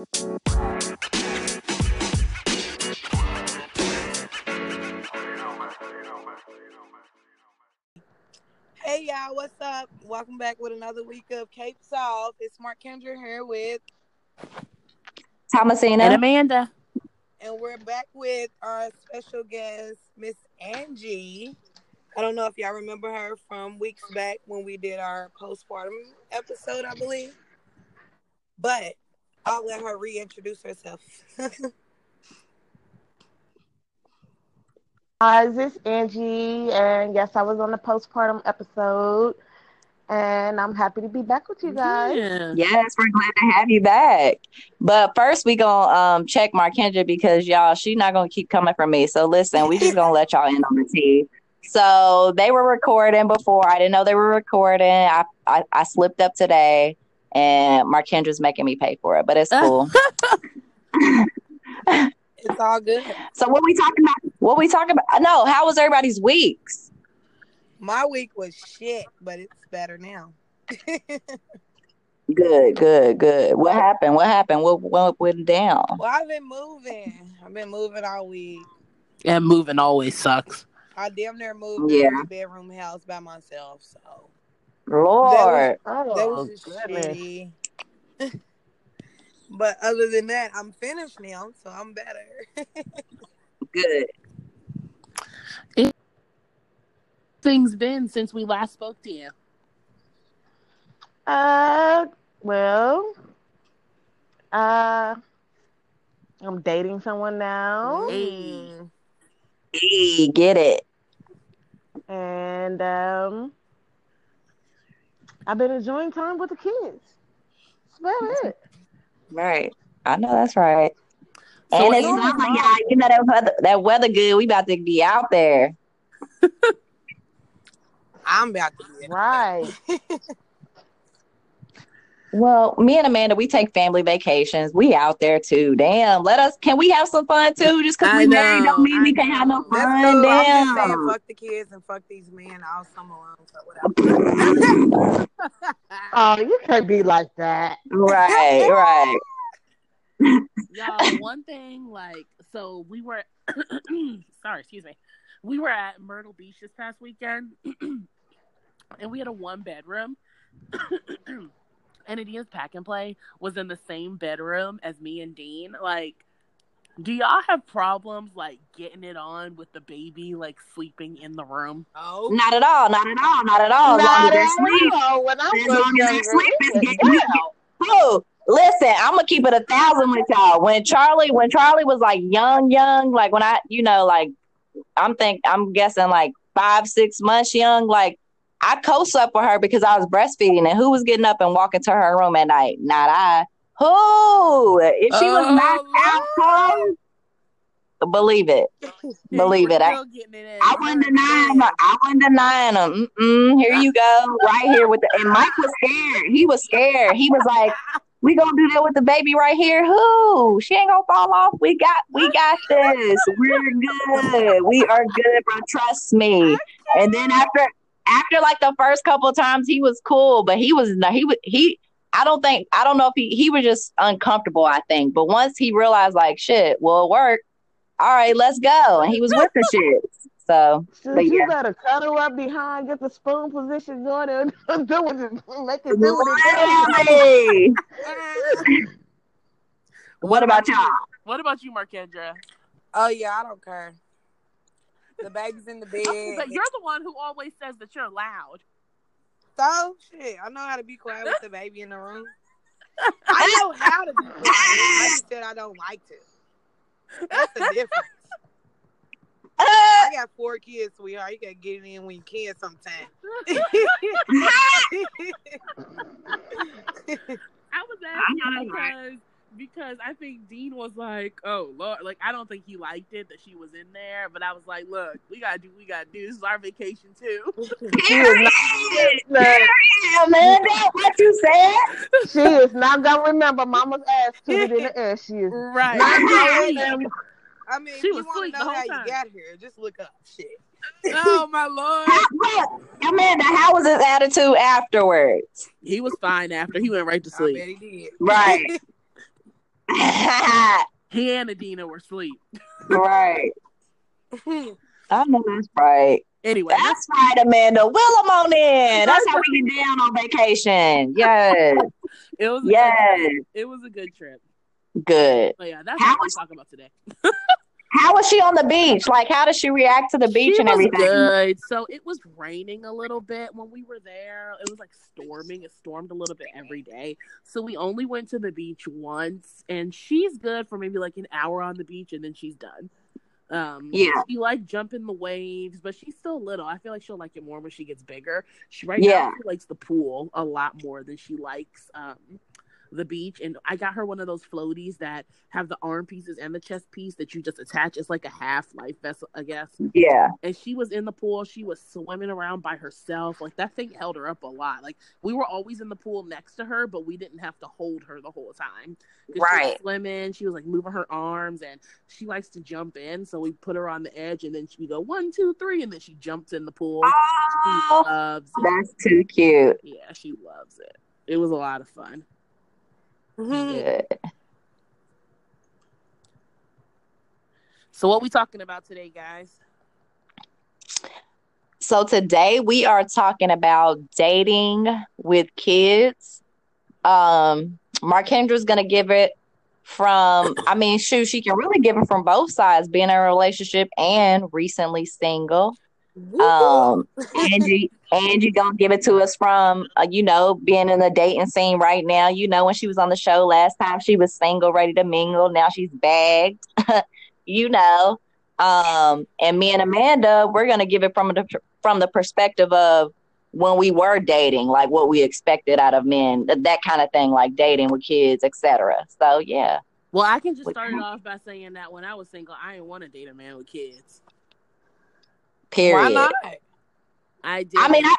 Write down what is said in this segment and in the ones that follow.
Hey y'all, what's up? Welcome back with another week of Cape Solve. It's Markendra here with, Thomasina. And Amanda. and we're back with our special guest, Miss Angie. I don't know if y'all remember her from weeks back when we did our postpartum episode, I believe. But I'll let her reintroduce herself. guys, it's Angie, and yes, I was on the postpartum episode, and I'm happy to be back with you guys. Yeah. Yes, we're glad to have you back. But first, we gonna um check Markendra because y'all, she not gonna keep coming for me. So listen, we just gonna let y'all in on the tea. So they were recording before. I didn't know they were recording. I I, I slipped up today, and Markendra's making me pay for it, but it's cool. it's all good. so what we talking about? What we talking about? No, how was everybody's weeks? My week was shit, but it's better now. Good, good, good. What happened? What happened? What what went down? well, I've been moving. I've been moving all week. And moving always sucks. I damn near moved Yeah. a bedroom house by myself, so Lord. Oh, that was just goodness. shitty. but other than that, I'm finished now, so I'm better. Good. Things been since we last spoke to you. Uh, well, uh, I'm dating someone now, Mm. Hey, get it. and um, I've been enjoying time with the kids. That's about it. Right. I know that's right. So and it's you- not like y'all, you know that weather that weather good. We about to be out there. I'm about to be Right. Well, me and Amanda, we take family vacations. We out there too. Damn. Let us can we have some fun too? Just because I we married don't mean I we can have no know. Let's fun. go. I'm just saying, fuck the kids and fuck these men all summer long. So. Oh, you can't be like that. right, right. Y'all, one thing, like, so we were, sorry, excuse me. We were at Myrtle Beach this past weekend, and we had a one bedroom. and Adia's pack and play was in the same bedroom as me and Dean. Like, do y'all have problems like getting it on with the baby like sleeping in the room? oh, Not at all, not at all, not at all. As long as Not they're at asleep. all. When I As was long as they're younger, asleep, it it's was getting- wow. Oh, listen, I'm gonna keep it a thousand with y'all. When Charlie, when Charlie was like young, young, like when I, you know, like I'm think I'm guessing like five, six months young, like I co-slept with her because I was breastfeeding, and who was getting up and walking to her room at night? Not I. Who? If she was Oh, knocked out cold, believe it, believe it. I, it I wasn't denying. her. I wasn't denying them. Um, mm-mm, here you go, right here with the. And Mike was scared. He was scared. He was like, "We gonna do that with the baby right here? Who? She ain't gonna fall off. We got, we got this. We're good. We are good, bro. Trust me." And then after, after like the first couple of times, he was cool, but he was he was he. I don't think I don't know if he he was just uncomfortable. I think, but once he realized like shit, will it work? All right, let's go. And he was with the shit. So So But you yeah. better cuddle up behind, get the spoon position going, and do what it, make it do what it does. What about y'all? What about you, Markendra? oh yeah, I don't care. The baby's in the bed. But you're the one who always says that you're loud. so shit. I know how to be quiet with the baby in the room. I know how to be quiet. I just said I don't like to. That's the difference. I got four kids, sweetheart. You gotta get it in when you can sometime. I was asking because because I think Dean was like, "Oh Lord," like I don't think he liked it that she was in there, but I was like, "Look, we gotta do, we gotta do. This is our vacation too." She is not, look, Amanda, what you said? she is not gonna remember Mama's ass tooted in the air. She is right. not gonna remember. I mean, if She you was want asleep to know how time. you got here, just look up shit. oh my lord, Look, Amanda, how was his attitude afterwards? he was fine after he went right to I sleep. bet he did. Right. He and Adina were asleep. right. I know that's right. Anyway, That's right, Amanda. Will them on in. That's how we get down on vacation. Yes. it was a Yes. good, it was a good trip. Good. But yeah, that's How what we're was- talking about today. How was she on the beach? Like, how does she react to the beach She and was everything? good. So it was raining a little bit when we were there. It was like storming. It stormed a little bit every day. So we only went to the beach once, and she's good for maybe like an hour on the beach, and then she's done. Um, Yeah. she like jumping the waves, but she's still little. I feel like she'll like it more when she gets bigger. She right Yeah. now she likes the pool a lot more than she likes um the beach. And I got her one of those floaties that have the arm pieces and the chest piece that you just attach. It's like a half life vessel, I guess Yeah. and she was in the pool. She was swimming around by herself. Like that thing held her up a lot. Like we were always in the pool next to her, but we didn't have to hold her the whole time. 'Cause She was Right. swimming. She was like moving her arms, and she likes to jump in. So we put her on the edge, and then she go one, two, three, and then she jumps in the pool. She Oh, loves it. that's too cute. Yeah, she loves it. It was a lot of fun. Good. So what we talking about today, guys? So today we are talking about dating with kids. Um, Markendra's gonna give it from, I mean, shoot, she can really give it from both sides, being in a relationship and recently single. Um, Angie, Angie gonna give it to us from, uh, you know, being in the dating scene right now. You know, when she was on the show last time, she was single, ready to mingle. Now she's bagged. you know, um, and me and Amanda, we're gonna give it from the from the perspective of when we were dating, like what we expected out of men, th- that kind of thing, like dating with kids, etc. So yeah, well, I can just start it off by saying that when I was single, I didn't want to date a man with kids. Period. Why not? I did. I mean, I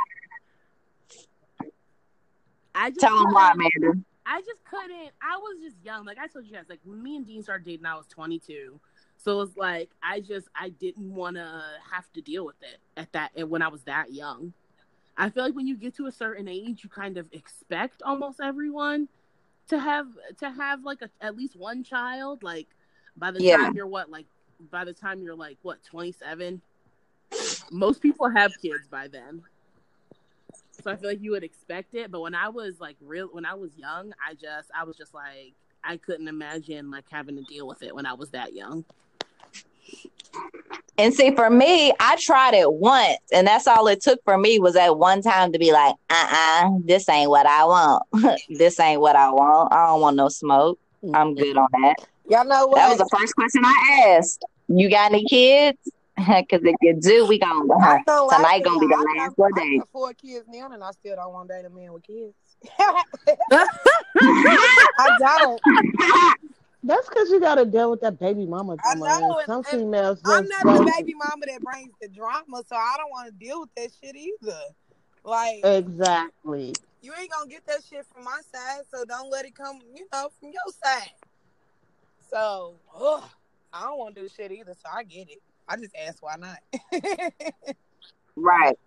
I just tell them why, couldn't- Amanda. I just couldn't. I was just young. Like I told you guys, like when me and Dean started dating, I was 22. So it's like I just I didn't want to have to deal with it at that and when I was that young. I feel like when you get to a certain age, you kind of expect almost everyone to have to have like a, at least one child. Like by the Yeah. time you're what, like by the time you're like what 27, most people have kids by then. So I feel like you would expect it, but when I was like real, when I was young, I just, I was just like, I couldn't imagine like having to deal with it when I was that young. And see, for me, I tried it once, and that's all it took for me was at one time to be like, uh uh this ain't what I want. this ain't what I want. I don't want no smoke. I'm good on that. Y'all know what? That was the first question I asked. You got any kids? Because if you do, we gonna I know, tonight gonna be the I last got- one I day. got four kids now, and I still don't want to date a man with kids. I don't. That's because you got to deal with that baby mama I drama. know, and Some and- and females I'm just not the baby mama that brings the drama, so I don't want to deal with that shit either. Like, Exactly. you ain't gonna get that shit from my side, so don't let it come, you know, from your side. So, ugh, I don't want to do shit either, so I get it. I just ask why not. right.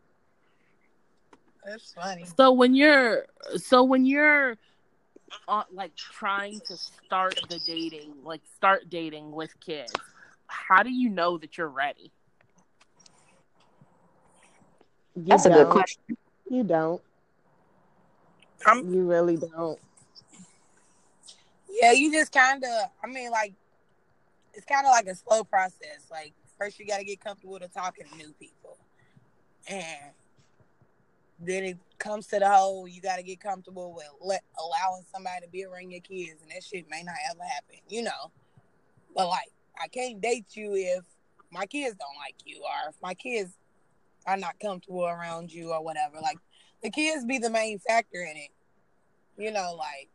That's funny. So when you're, so when you're, uh, like trying to start the dating, like start dating with kids, how do you know that you're ready? You That's a don't. good question. You don't. I'm- You really don't. Yeah, you just kind of, I mean, like, it's kind of like a slow process. Like, first you got to get comfortable to talking to new people. And then it comes to the whole, you got to get comfortable with let, allowing somebody to be around your kids. And that shit may not ever happen, you know. But, like, I can't date you if my kids don't like you or if my kids are not comfortable around you or whatever. Like, the kids be the main factor in it. You know, like,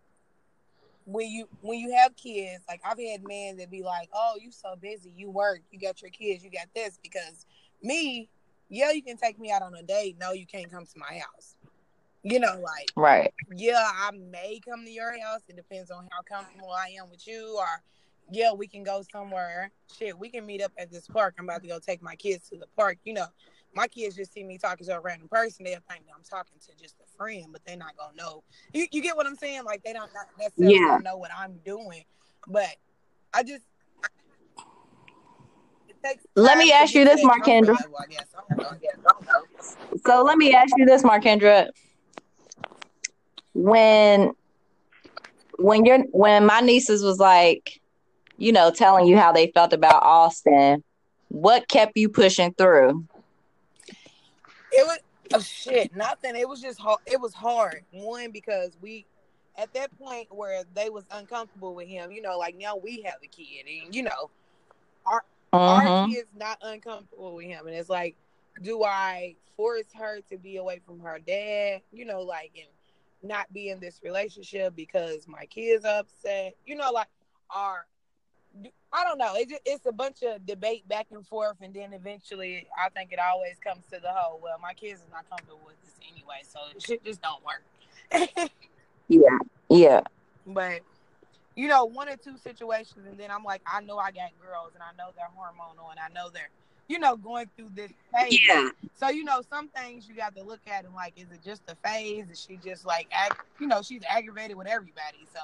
when you when you have kids, like I've had men that be like, "Oh, you so busy, you work, you got your kids, you got this." Because me, yeah, you can take me out on a date. No, you can't come to my house. You know, like Right. yeah, I may come to your house. It depends on how comfortable I am with you. Or yeah, we can go somewhere. Shit, we can meet up at this park. I'm about to go take my kids to the park. You know, my kids just see me talking to a random person, they'll think that I'm talking to just a friend, but they're not gonna know. You, you get what I'm saying? Like they don't not necessarily Yeah. know what I'm doing, but I just. it takes Let me ask you this, Markendra. level, I guess. I don't know. I guess. I don't know. So let me ask you this, Markendra. When when you're when my nieces was like, you know, telling you how they felt about Austin, what kept you pushing through? It was oh shit, nothing. It was just hard. It was hard. One because we at that point where they was uncomfortable with him. You know, like now we have a kid, and you know, our Mm-hmm. kid's not uncomfortable with him, and it's like, do I force her to be away from her dad? You know, like and not be in this relationship because my kids are upset. You know, like are I don't know. It just, it's a bunch of debate back and forth, and then eventually, I think it always comes to the whole. Well, my kids are not comfortable with this anyway, so shit just don't work. Yeah. Yeah. but you know, one or two situations, and then I'm like, I know I got girls, and I know they're hormonal, and I know they're, you know, going through this phase. Yeah. So you know, some things you got to look at and like, is it just a phase? Is she just like, ag- you know, she's aggravated with everybody, so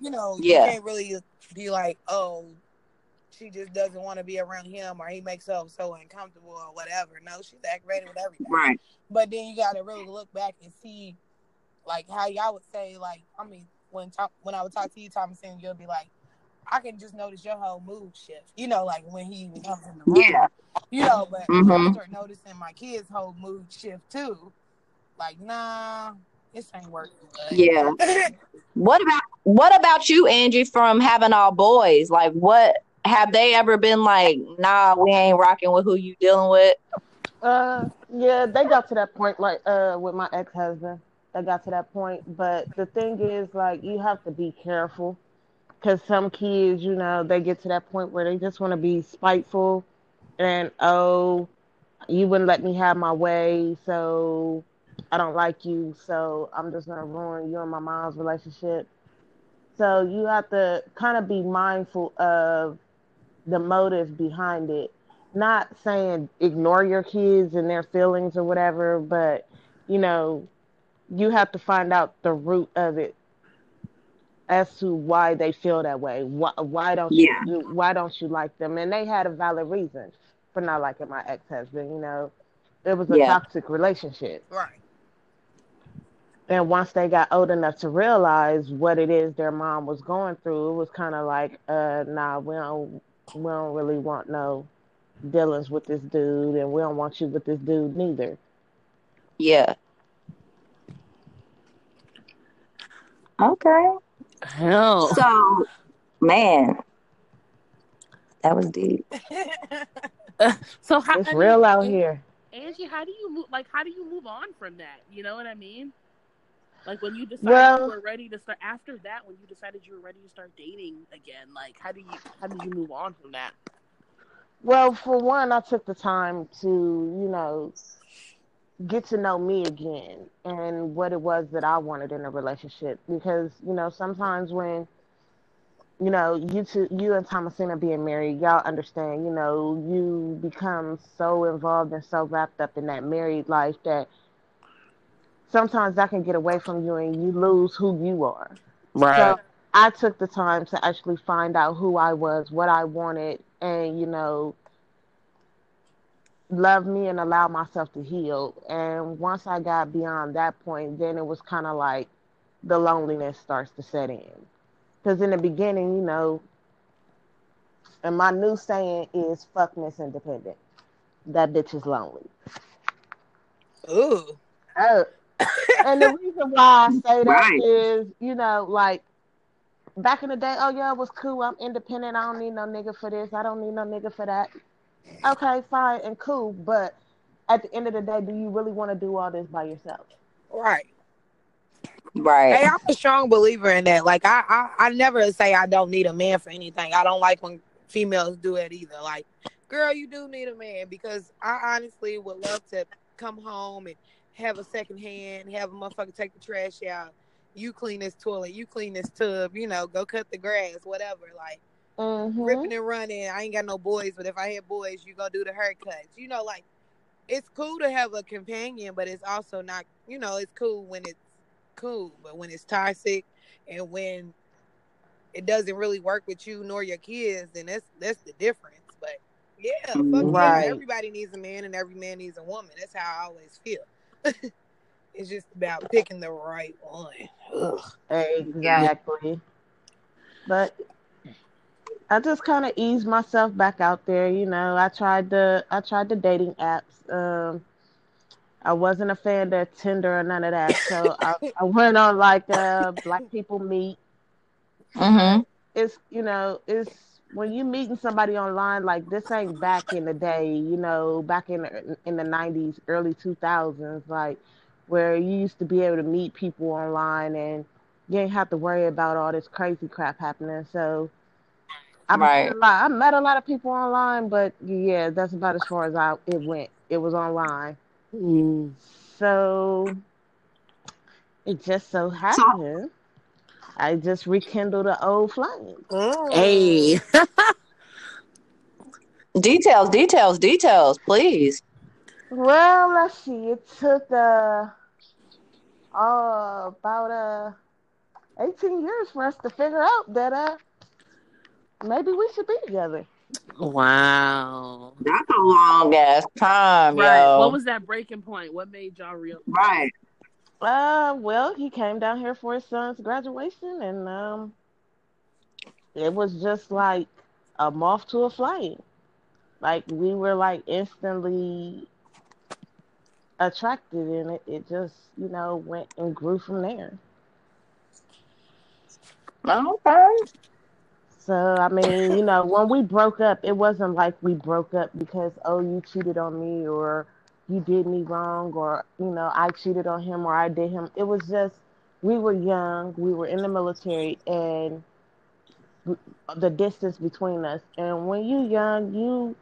you know, Yeah. you can't really be like, oh, she just doesn't want to be around him, or he makes her so uncomfortable, or whatever. No, she's aggravated with everybody. Right. But then you got to really look back and see, like how y'all would say, like I mean, when talk, when I would talk to you, Thomason, you'll be like, I can just notice your whole mood shift. You know, like when he even comes in the room. Yeah. You know, but mm-hmm. I start noticing my kids' whole mood shift too. Like, nah, this ain't working. Yeah. What about what about you, Angie, from having all boys? Like what have they ever been like, nah, we ain't rocking with who you dealing with? Uh, yeah, they got to that point, like, uh, with my ex husband. They got to that point, but the thing is, like, you have to be careful because some kids, you know, they get to that point where they just want to be spiteful and oh, you wouldn't let me have my way, so I don't like you, so I'm just gonna ruin you and my mom's relationship. So you have to kind of be mindful of the motive behind it. Not saying ignore your kids and their feelings or whatever, but you know, you have to find out the root of it as to why they feel that way. Why, why don't you Yeah. why don't you like them? And they had a valid reason for not liking my ex husband. You know, it was a Yeah. toxic relationship. right. And once they got old enough to realize what it is their mom was going through, it was kind of like, uh, nah, we don't, we don't really want no dealings with this dude, and we don't want you with this dude neither. Yeah. Okay. Hell. So man, that was deep. So how It's I real mean, out here. Angie, how do you move? Like, how do you move on from that? You know what I mean? Like when you decided Well- you were ready to start after that, when you decided you were ready to start dating again, like how do you how did you move on from that? Well, for one, I took the time to, you know, get to know me again and what it was that I wanted in a relationship. Because, you know, sometimes when, you know, you two, you and Thomasina being married, y'all understand, you know, you become so involved and so wrapped up in that married life that sometimes that can get away from you and you lose who you are. Right. So I took the time to actually find out who I was, what I wanted, and you know, love me and allow myself to heal. And once I got beyond that point, then it was kind of like the loneliness starts to set in. Because in the beginning, you know, and my new saying is "fuck Miss Independent." That bitch is lonely. Ooh. Oh, and the reason why I say that Right. is, you know, like back in the day, oh yeah, it was cool. I'm independent. I don't need no nigga for this. I don't need no nigga for that. Okay, fine and cool, but at the end of the day, do you really want to do all this by yourself? Right. Right. Hey, I'm a strong believer in that. Like I, I, I never say I don't need a man for anything. I don't like when females do it either. Like, girl, you do need a man because I honestly would love to come home and have a second hand, have a motherfucker take the trash out. You clean this toilet, you clean this tub, you know, go cut the grass, whatever. Like Mm-hmm. ripping and running. I ain't got no boys, but if I had boys, you go do the haircuts. You know, like it's cool to have a companion, but it's also not. You know, it's cool when it's cool, but when it's toxic and when it doesn't really work with you nor your kids, then that's that's the difference. But yeah, fuck yeah, Right. everybody needs a man and every man needs a woman. That's how I always feel. It's just about picking the right one. Ugh. Exactly. But I just kind of eased myself back out there. You know, I tried the I tried the dating apps. Um, I wasn't a fan of Tinder or none of that, so I, I went on like uh, Black People Meet. Mm-hmm. It's you know it's when you're meeting somebody online like this ain't back in the day. You know, back in the, in the nineties, early two thousands, like where you used to be able to meet people online and you ain't have to worry about all this crazy crap happening. So I Right. met a lot. I met a lot of people online, but yeah, that's about as far as I it went. It was online. Mm. So it just so So happened I just rekindled the old flame. Mm. Hey. details, details, details, please. Well, let's see. It took uh, uh about uh 18 years for us to figure out that uh maybe we should be together. wow. That's a long ass time, Right. yo. What was that breaking point? What made y'all real? right. Uh, well, he came down here for his son's graduation, and um, it was just like a moth to a flame. Like we were like instantly attracted, and it, it just you know went and grew from there. Okay. So I mean, you know, when we broke up, it wasn't like we broke up because oh you cheated on me or you did me wrong or you know I cheated on him or I did him. It was just we were young, we were in the military, and the distance between us. And when you young, you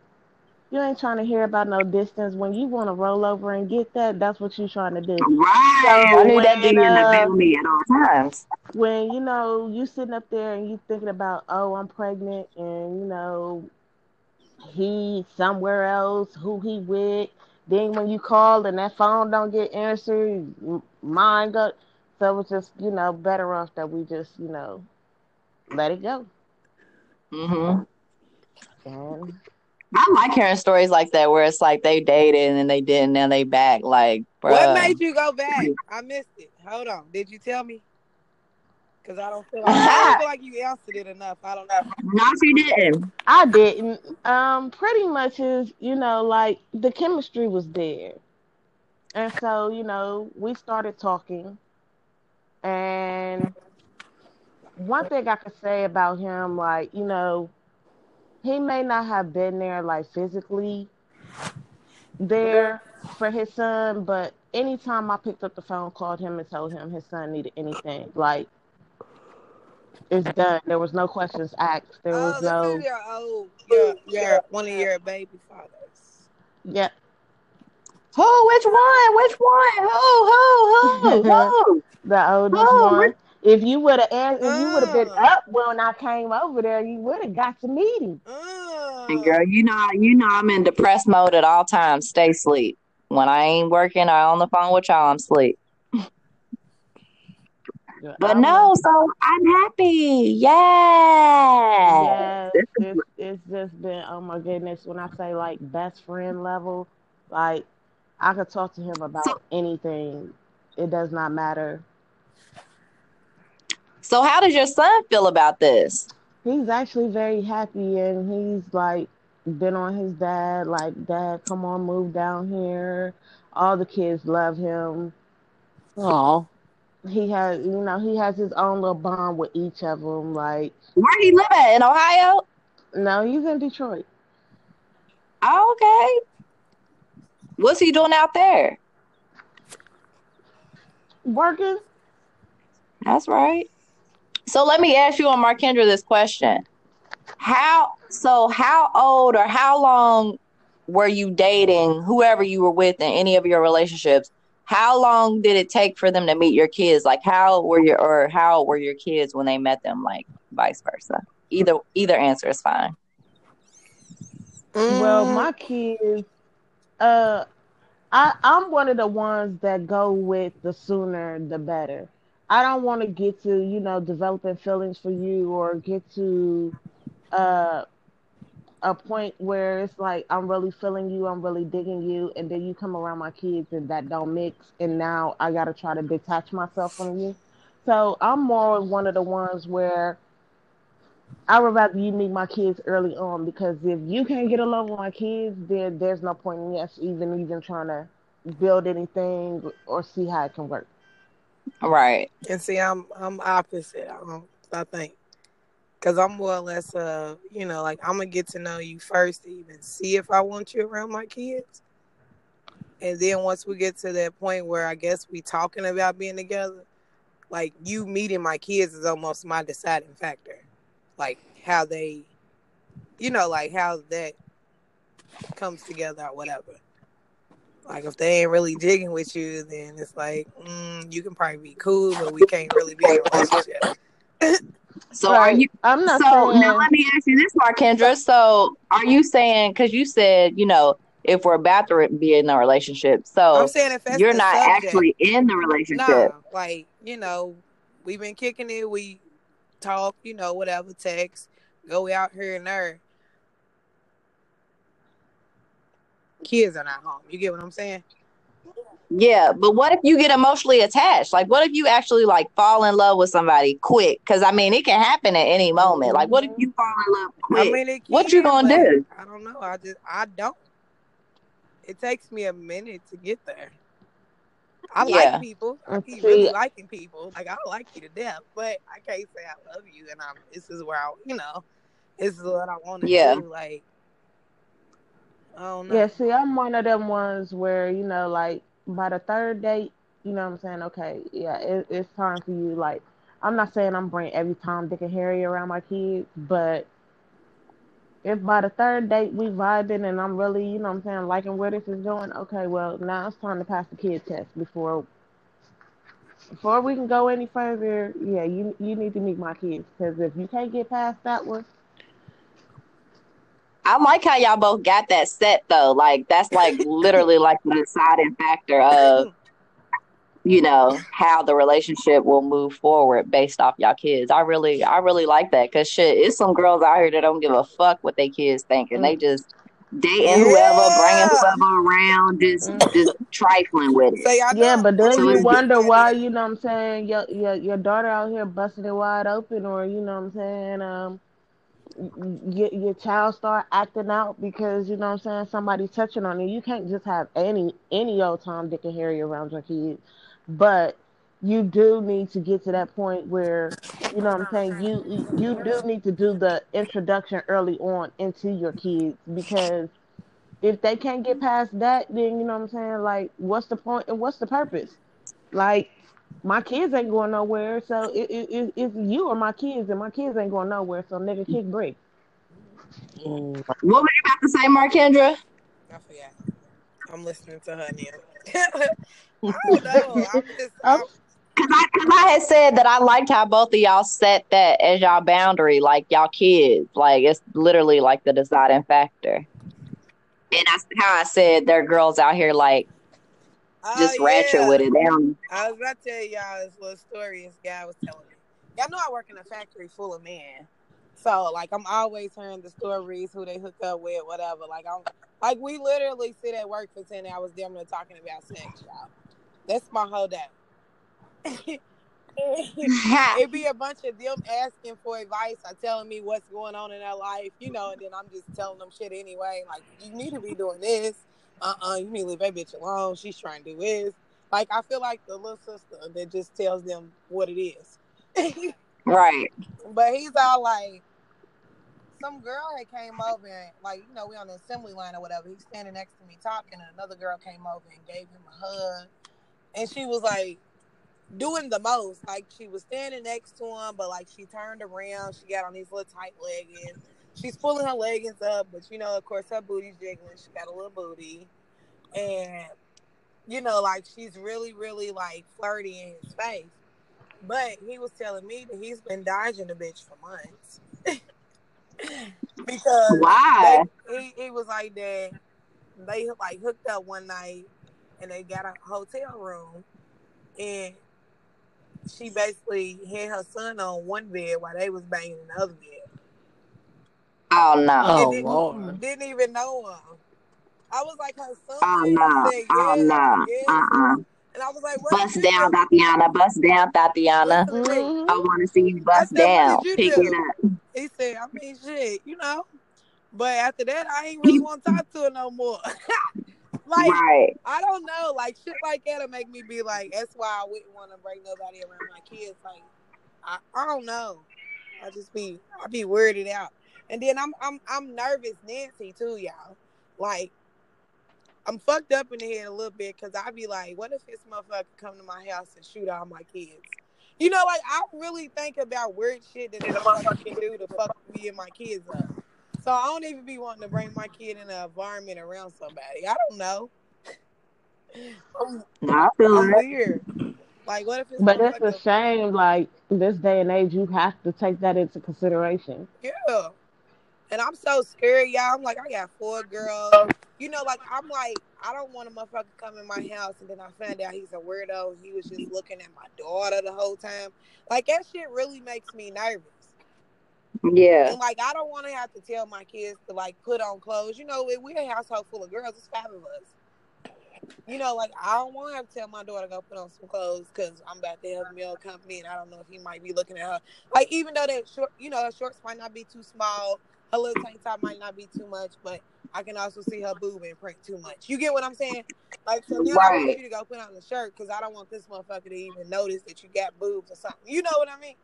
you ain't trying to hear about no distance. When you want to roll over and get that, that's what you trying to do. Right. I knew that when, D in the uh, family at all times. when you know you sitting up there and you thinking about oh i'm pregnant and you know he somewhere else who he with then when you call and that phone don't get answered m- mine go so it was just you know better off that we just you know let it go hmm and I like hearing stories like that where it's like they dated and then they didn't, now they back. Like, bruh. What made you go back? I missed it. Hold on. Did you tell me? Because I don't feel like I don't feel like you answered it enough. I don't know. No, she didn't. i didn't um pretty much is you know like the chemistry was there and so you know we started talking and one thing I could say about him, like, you know, he may not have been there like physically there for his son, but anytime I picked up the phone, called him and told him his son needed anything, like it's done. There was no questions asked. There Oh, was this no is your old, your, your one of your baby fathers. yeah. Who? Which one? Which one? Who? Who? Who? Who? The oldest Oh, one. If you would have asked, if you would have been Ah. up when I came over there, you would have got to meet him. Mm. And girl, you know, you know, I'm in depressed mode at all times. Stay asleep. When I ain't working or on the phone with y'all, I'm asleep. But I'm no, so I'm happy. Yeah. Yes, it's it's just been oh my goodness. When I say like best friend level, like I could talk to him about So- anything. It does not matter. So how does your son feel about this? He's actually very happy and he's like been on his dad, like, Dad, come on, move down here. All the kids love him. Oh. He has, you know, he has his own little bond with each of them. Like, Where he live at? In Ohio? no, he's in Detroit. Oh, okay. What's he doing out there? Working? That's right. So let me ask you and Markendra this question. How so how old or how long were you dating whoever you were with in any of your relationships? How long did it take for them to meet your kids? Like how were your or how were your kids when they met them? Like vice versa. Either either answer is fine. Well, Mm. my kids, uh, I, I'm one of the ones that go with the sooner the better. I don't want to get to, you know, developing feelings for you or get to uh, a point where it's like I'm really feeling you, I'm really digging you, and then you come around my kids and that don't mix, and now I gotta try to detach myself from you. So I'm more one of the ones where I would rather you meet my kids early on because if you can't get along with my kids, then there's no point in us even even trying to build anything or see how it can work. Right. And see, I'm I'm opposite. I, I think because I'm more or less, uh, you know, like I'm gonna get to know you first to even see if I want you around my kids, and then once we get to that point where I guess we talking about being together, like you meeting my kids is almost my deciding factor, like how they, you know, like how that comes together or whatever. Like if they ain't really digging with you, then it's like mm, you can probably be cool, but we can't really be in a relationship. So are you? I'm not So saying now let me ask you this, Markendra. So are you saying because you said you know if we're about to be in a relationship, so I'm so saying if that's you're not subject, actually in the relationship? nah, like you know, we've been kicking it. We talk, you know, whatever, text, go out here and there. Kids are not home. You get what I'm saying? Yeah, but what if you get emotionally attached? Like, what if you actually like fall in love with somebody quick? Because I mean, it can happen at any moment. Like, what if mm-hmm. you fall in love I quick? mean, it What you gonna but do? I don't know. I just I don't. It takes me a minute to get there. I Yeah. like people. I keep really liking people. Like I like you to death, but I can't say I love you. And I'm. This is where I, you know, this is what I want to Yeah. do. Like Oh, I don't. Yeah, see, I'm one of them ones where, you know, like by the third date, you know what I'm saying? Okay, yeah, it, it's time for you. Like, I'm not saying I'm bringing every Tom, Dick, and Harry around my kids, but if by the third date we vibing and I'm really, you know what I'm saying, liking where this is going, okay, well, now it's time to pass the kid test before before we can go any further. Yeah, you you need to meet my kids because if you can't get past that one, I like how y'all both got that set though. Like, that's like literally like the deciding factor of you know how the relationship will move forward based off y'all kids. I really, I really like that because shit, it's some girls out here that don't give a fuck what their kids think, and they just dating whoever, bringing Yeah. whoever around, just Mm. just trifling with it. Say I Yeah, but then So you wonder why, you know what I'm saying, your your your daughter out here busting it wide open or you know what I'm saying, um your your child start acting out because you know what I'm saying, somebody's touching on you. You can't just have any any old Tom, Dick and Harry around your kids. But you do need to get to that point where, you know what I'm saying, you you do need to do the introduction early on into your kids because if they can't get past that, then you know what I'm saying. Like, what's the point and what's the purpose? Like, my kids ain't going nowhere, so it, it, it, it's you or my kids, and my kids ain't going nowhere. So nigga, kick brick. Mm, What were you about to say, Markendra? I forgot. I'm listening to her now. I don't know. I'm just. I'm, Cause I, cause I had said that I liked how both of y'all set that as y'all boundary, like y'all kids. Like it's literally like the deciding factor. And that's how I said there are girls out here like just oh, ratchet yeah. with it. Don't, I was about to tell y'all this little story this guy was telling me. Y'all know I work in a factory full of men. So like I'm always hearing the stories, who they hook up with, whatever. Like I'm like we literally sit at work for ten hours damn near talking about sex, y'all. That's my whole day. It'd be a bunch of them asking for advice or telling me what's going on in their life, you know, and then I'm just telling them shit anyway. Like, you need to be doing this. Uh uh you need to leave that bitch alone. She's trying to do this. Like, I feel like the little sister that just tells them what it is. right. but he's all like, some girl had came over and, like, you know, we on the assembly line or whatever. He's standing next to me talking, and another girl came over and gave him a hug. And she was like, doing the most. Like she was standing next to him, but like she turned around, she got on these little tight leggings. She's pulling her leggings up, but you know, of course, her booty's jiggling. She got a little booty, and you know, like she's really, really like flirty in his face. But he was telling me that he's been dodging the bitch for months because Why? they, he, he was like that. They like hooked up one night, and they got a hotel room, and she basically had her son on one bed while they was banging in the other bed. Oh no. Oh, and didn't, Lord. didn't even know him. I was like, her son. Oh no. said, Oh no. yeah. Uh-uh. And I was like, what Bust did you down, do? Thotiana. Bust down, Thotiana. Listen to me. Mhm. I want to see you bust said, down. did you Pick do? it up. He said, I mean, shit, you know. But after that, I ain't really want to talk to her no more. like, Right. I don't know. Like, shit like that'll make me be like, that's why I wouldn't want to bring nobody around my kids. Like, I, I don't know. I just be, I be weirded out. And then I'm, I'm, I'm nervous, Nancy, too, y'all. Like, I'm fucked up in the head a little bit because I be like, what if this motherfucker come to my house and shoot all my kids? You know, like I really think about weird shit that this motherfucker can do to fuck me and my kids up. So I don't even be wanting to bring my kid in an environment around somebody. I don't know. I'm, I feel I'm it. weird. Like, what if it's But it's a shame, like this day and age, you have to take that into consideration. yeah? And I'm so scared, y'all. I'm like, I got four girls. You know, like I'm like, I don't want a motherfucker come in my house and then I find out he's a weirdo. He was just looking at my daughter the whole time. Like that shit really makes me nervous. Yeah. And like I don't want to have to tell my kids to like put on clothes. You know, if we're a household full of girls. It's five of us. You know, like I don't want to have to tell my daughter to go put on some clothes because I'm about to have meal company and I don't know if he might be looking at her. Like even though that short, you know, her shorts might not be too small, her little tank top might not be too much, but I can also see her boob and print too much. You get what I'm saying? Like so then I want you to go put on the shirt because I don't want this motherfucker to even notice that you got boobs or something. You know what I mean?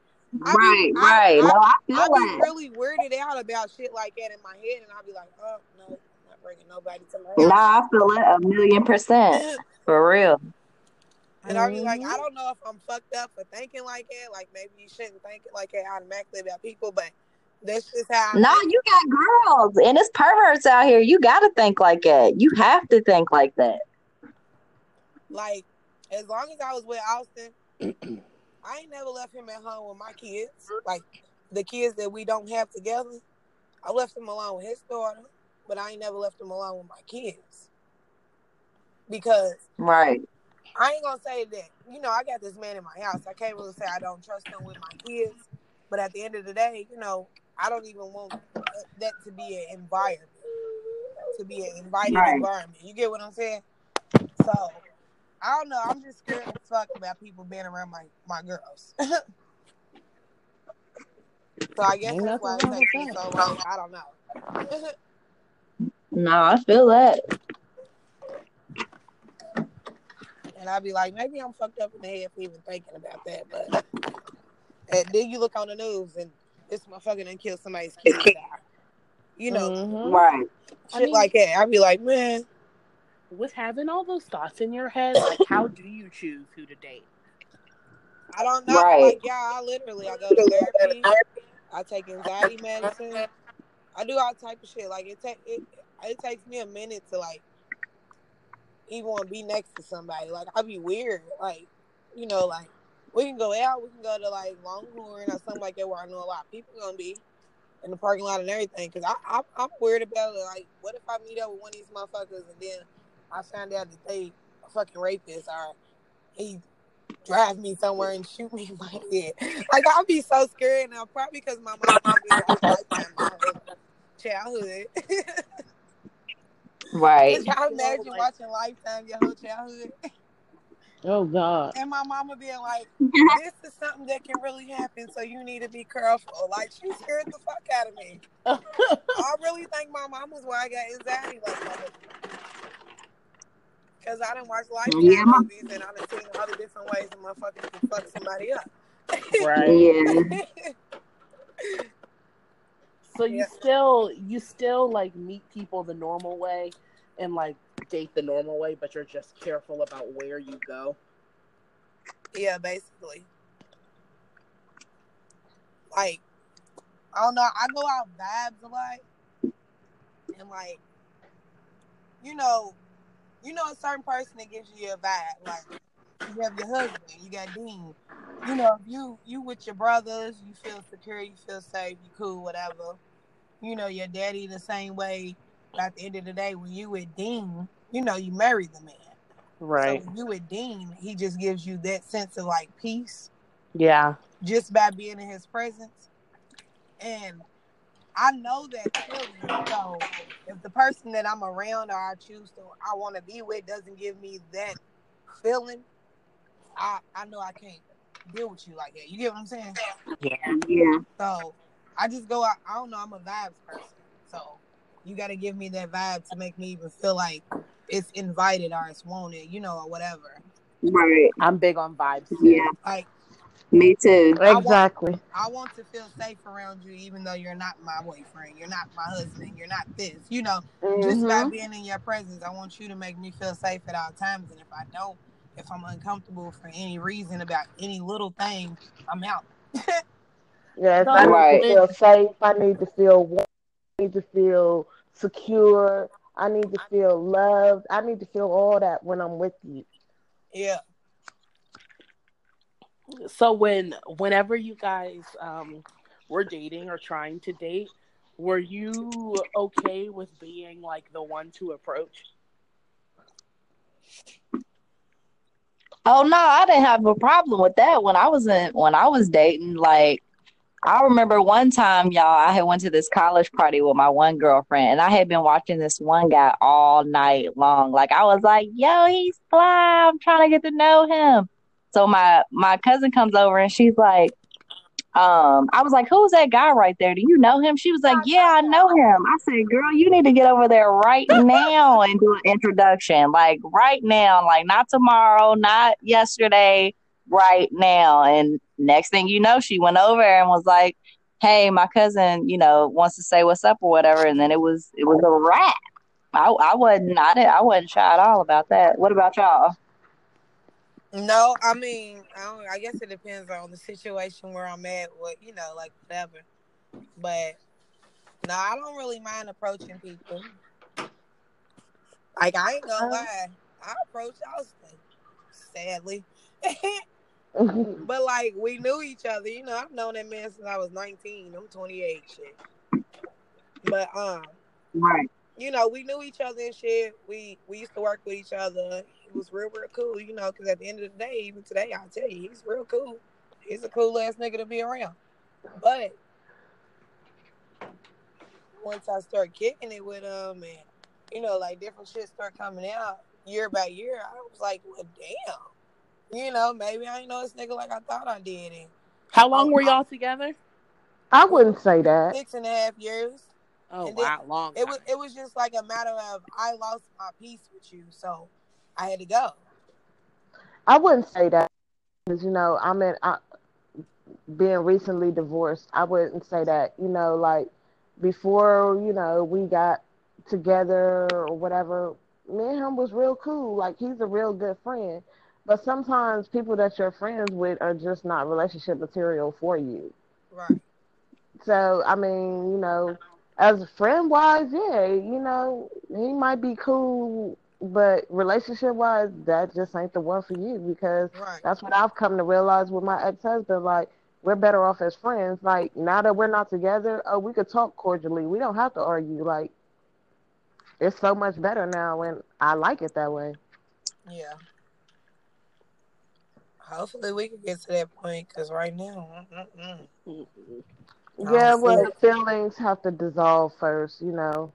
I Right, be- right. I- No, I I be that. really weirded out about shit like that in my head, and I'll be like, oh no, I'm not bringing nobody to my Nah. I feel it a million percent. For real. and I'll be like, Mhm. I don't know if I'm fucked up for thinking like that. Like maybe you shouldn't think it like that automatically about people, but that's just how. I No, think. you got girls and it's perverts out here. You got to think like that. You have to think like that. Like as long as I was with Austin, I ain't never left him at home with my kids. Like the kids that we don't have together, I left him alone with his daughter, but I ain't never left him alone with my kids because Right. I ain't gonna say that. You know, I got this man in my house. I can't really say I don't trust him with my kids. But at the end of the day, you know, I don't even want that to be an environment, to be an invited Right. environment. You get what I'm saying? So I don't know. I'm just scared as fuck about people being around my my girls. so I guess Ain't that's why it nothing wrong takes me so long. I don't know. No, I feel that. and I'd be like, maybe I'm fucked up in the head for even thinking about that. But and then you look on the news and this motherfucker done killed somebody's kid. You know, Mhm. Right. shit I mean- like that. I'd be like, man, With having all those thoughts in your head, like how do you choose who to date? I don't know. Right. Like, yeah, I literally, I go to therapy. I take anxiety medicine. I do all type of shit. Like it take it. It takes me a minute to like even want to be next to somebody. Like I'd be weird. Like you know, like we can go out. We can go to like Longhorn or something like that where I know a lot of people gonna be in the parking lot and everything. Cause I, I I'm worried about it. Like what if I meet up with one of these motherfuckers and then I find out that they a fucking rapist or he drive me somewhere and shoot me in my head. Like I'll be so scared now, probably because my mom didn't watch Lifetime my whole childhood. Right. Could y'all imagine Like- watching Lifetime your whole childhood? Oh God. And my mama being like, this is something that can really happen, so you need to be careful. Like, she scared the fuck out of me. I really think my mom was why I got anxiety like that. Because I didn't watch Lifetime Yeah, my- movies and I done seen all the different ways a motherfucker can fuck somebody up. Right. Yeah. So you Yeah. still you still like meet people the normal way and like date the normal way, but you're just careful about where you go. Yeah, basically. Like, I don't know. I go out vibes a lot, and like, you know, you know, a certain person that gives you a vibe. Like, you have your husband, you got Dean. You know, you you with your brothers, you feel secure, you feel safe, you cool, whatever. You know, your daddy the same way. At the end of the day, when you with Dean, you know, you marry the man. Right. So you with Dean, he just gives you that sense of like peace Yeah. just by being in his presence. And I know that feeling. So if the person that I'm around or I choose to I want to be with doesn't give me that feeling, I I know I can't deal with you like that. You get what I'm saying? Yeah. Yeah. So I just go out. I don't know. I'm a vibes person. So you got to give me that vibe to make me even feel like it's invited or it's wanted, you know, or whatever. Right. I'm big on vibes. too. Yeah. Like Me too. I want- Exactly. I want to feel safe around you, even though you're not my boyfriend, you're not my husband, you're not this. You know, just by Mhm. being in your presence, I want you to make me feel safe at all times. And if I don't, if I'm uncomfortable for any reason about any little thing, I'm out. Yes, So- I need Right. to feel safe. I need to feel warm. I need to feel secure. I need to feel loved. I need to feel all that when I'm with you. Yeah. So when whenever you guys um were dating or trying to date, were you okay with being like the one to approach? Oh no, I didn't have a problem with that when I was in when I was dating. Like I remember one time, y'all, I had went to this college party with my one girlfriend, and I had been watching this one guy all night long. Like I was like, "Yo, he's fly. I'm trying to get to know him." So my my cousin comes over and she's like, um, I was like, "Who's that guy right there? Do you know him?" She was like, "Yeah, I know him." I said, "Girl, you need to get over there right now and do an introduction, like right now, like not tomorrow, not yesterday, right now." And next thing you know, she went over and was like, "Hey, my cousin, you know, wants to say what's up or whatever," and then it was it was a wrap. I I wasn't I didn't I wasn't shy at all about that. What about y'all? No, I mean, I, don't, I guess it depends on the situation where I'm at, what you know, like whatever. But no, I don't really mind approaching people. Like I ain't gonna uh. lie, I approach Austin, sadly. but like we knew each other, you know. I've known that man since I was 19. I'm 28, shit. But um, Right. you know, we knew each other and shit. We we used to work with each other. It was real, real cool, you know, because at the end of the day, even today, I'll tell you, he's real cool. He's a cool ass nigga to be around. But once I start kicking it with him and, you know, like different shit start coming out year by year, I was like, well, damn. You know, maybe I ain't know this nigga like I thought I did. And How long oh, were y'all together? I wouldn't say that. six and a half years. Oh And wow, long. It was it was just like a matter of I lost my peace with you, so I had to go. I wouldn't say that because you know I'm in I, being recently divorced. I wouldn't say that. You know, like before, you know, we got together or whatever. Me and him was real cool. Like he's a real good friend. But sometimes people that you're friends with are just not relationship material for you. Right. So I mean, you know, as friend wise, yeah, you know, he might be cool, but relationship wise, that just ain't the one for you because Right. that's what I've come to realize with my ex husband. Like, we're better off as friends. Like, now that we're not together, oh, we could talk cordially. We don't have to argue. Like, it's so much better now, and I like it that way. Yeah. Hopefully we can get to that point because right now, mm-mm. Yeah, see. well, feelings have to dissolve first, you know.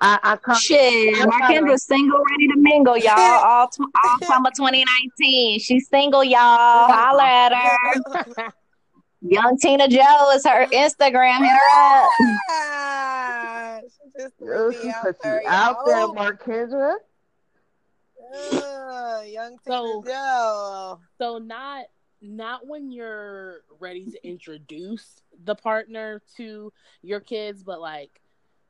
I, I come, Shit, I'm trying single, ready to mingle, y'all. All, t- all summer 2019. She's single, y'all. Holla at her. Young Tina Joe is her Instagram. Hit her up. Ah, she just she me out there, you out there. Markendra. Young So- Joe. So not not when you're ready to introduce the partner to your kids, but like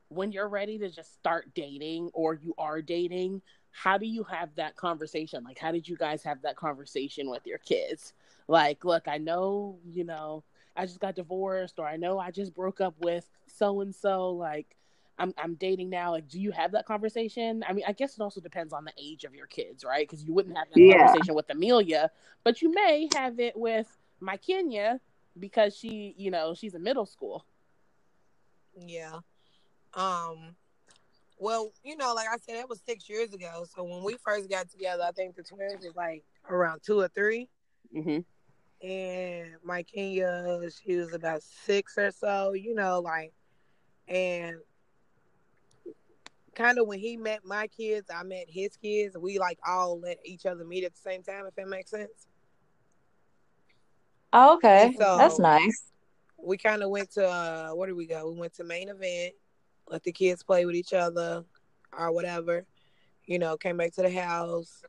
when you're ready to just start dating or you are dating, how do you have that conversation? Like how did you guys have that conversation with your kids? Like, look, I know, you know, I just got divorced or I know I just broke up with so and so like I'm I'm dating now. Like, do you have that conversation? I mean, I guess it also depends on the age of your kids, right? Because you wouldn't have that Yeah. conversation with Amelia, but you may have it with my Kenya because she, you know, she's in middle school. Yeah. Um, well, you know, like I said, that was six years ago. So when we first got together, I think the twins was like around two or 3 hmm and my Kenya, she was about six or so. You know, like, and kind of when he met my kids, I met his kids. We like all let each other meet at the same time, if that makes sense. Oh, okay. So- That's nice. we kind of went to uh where did we go? We went to main event, let the kids play with each other or whatever. You know, came back to the house.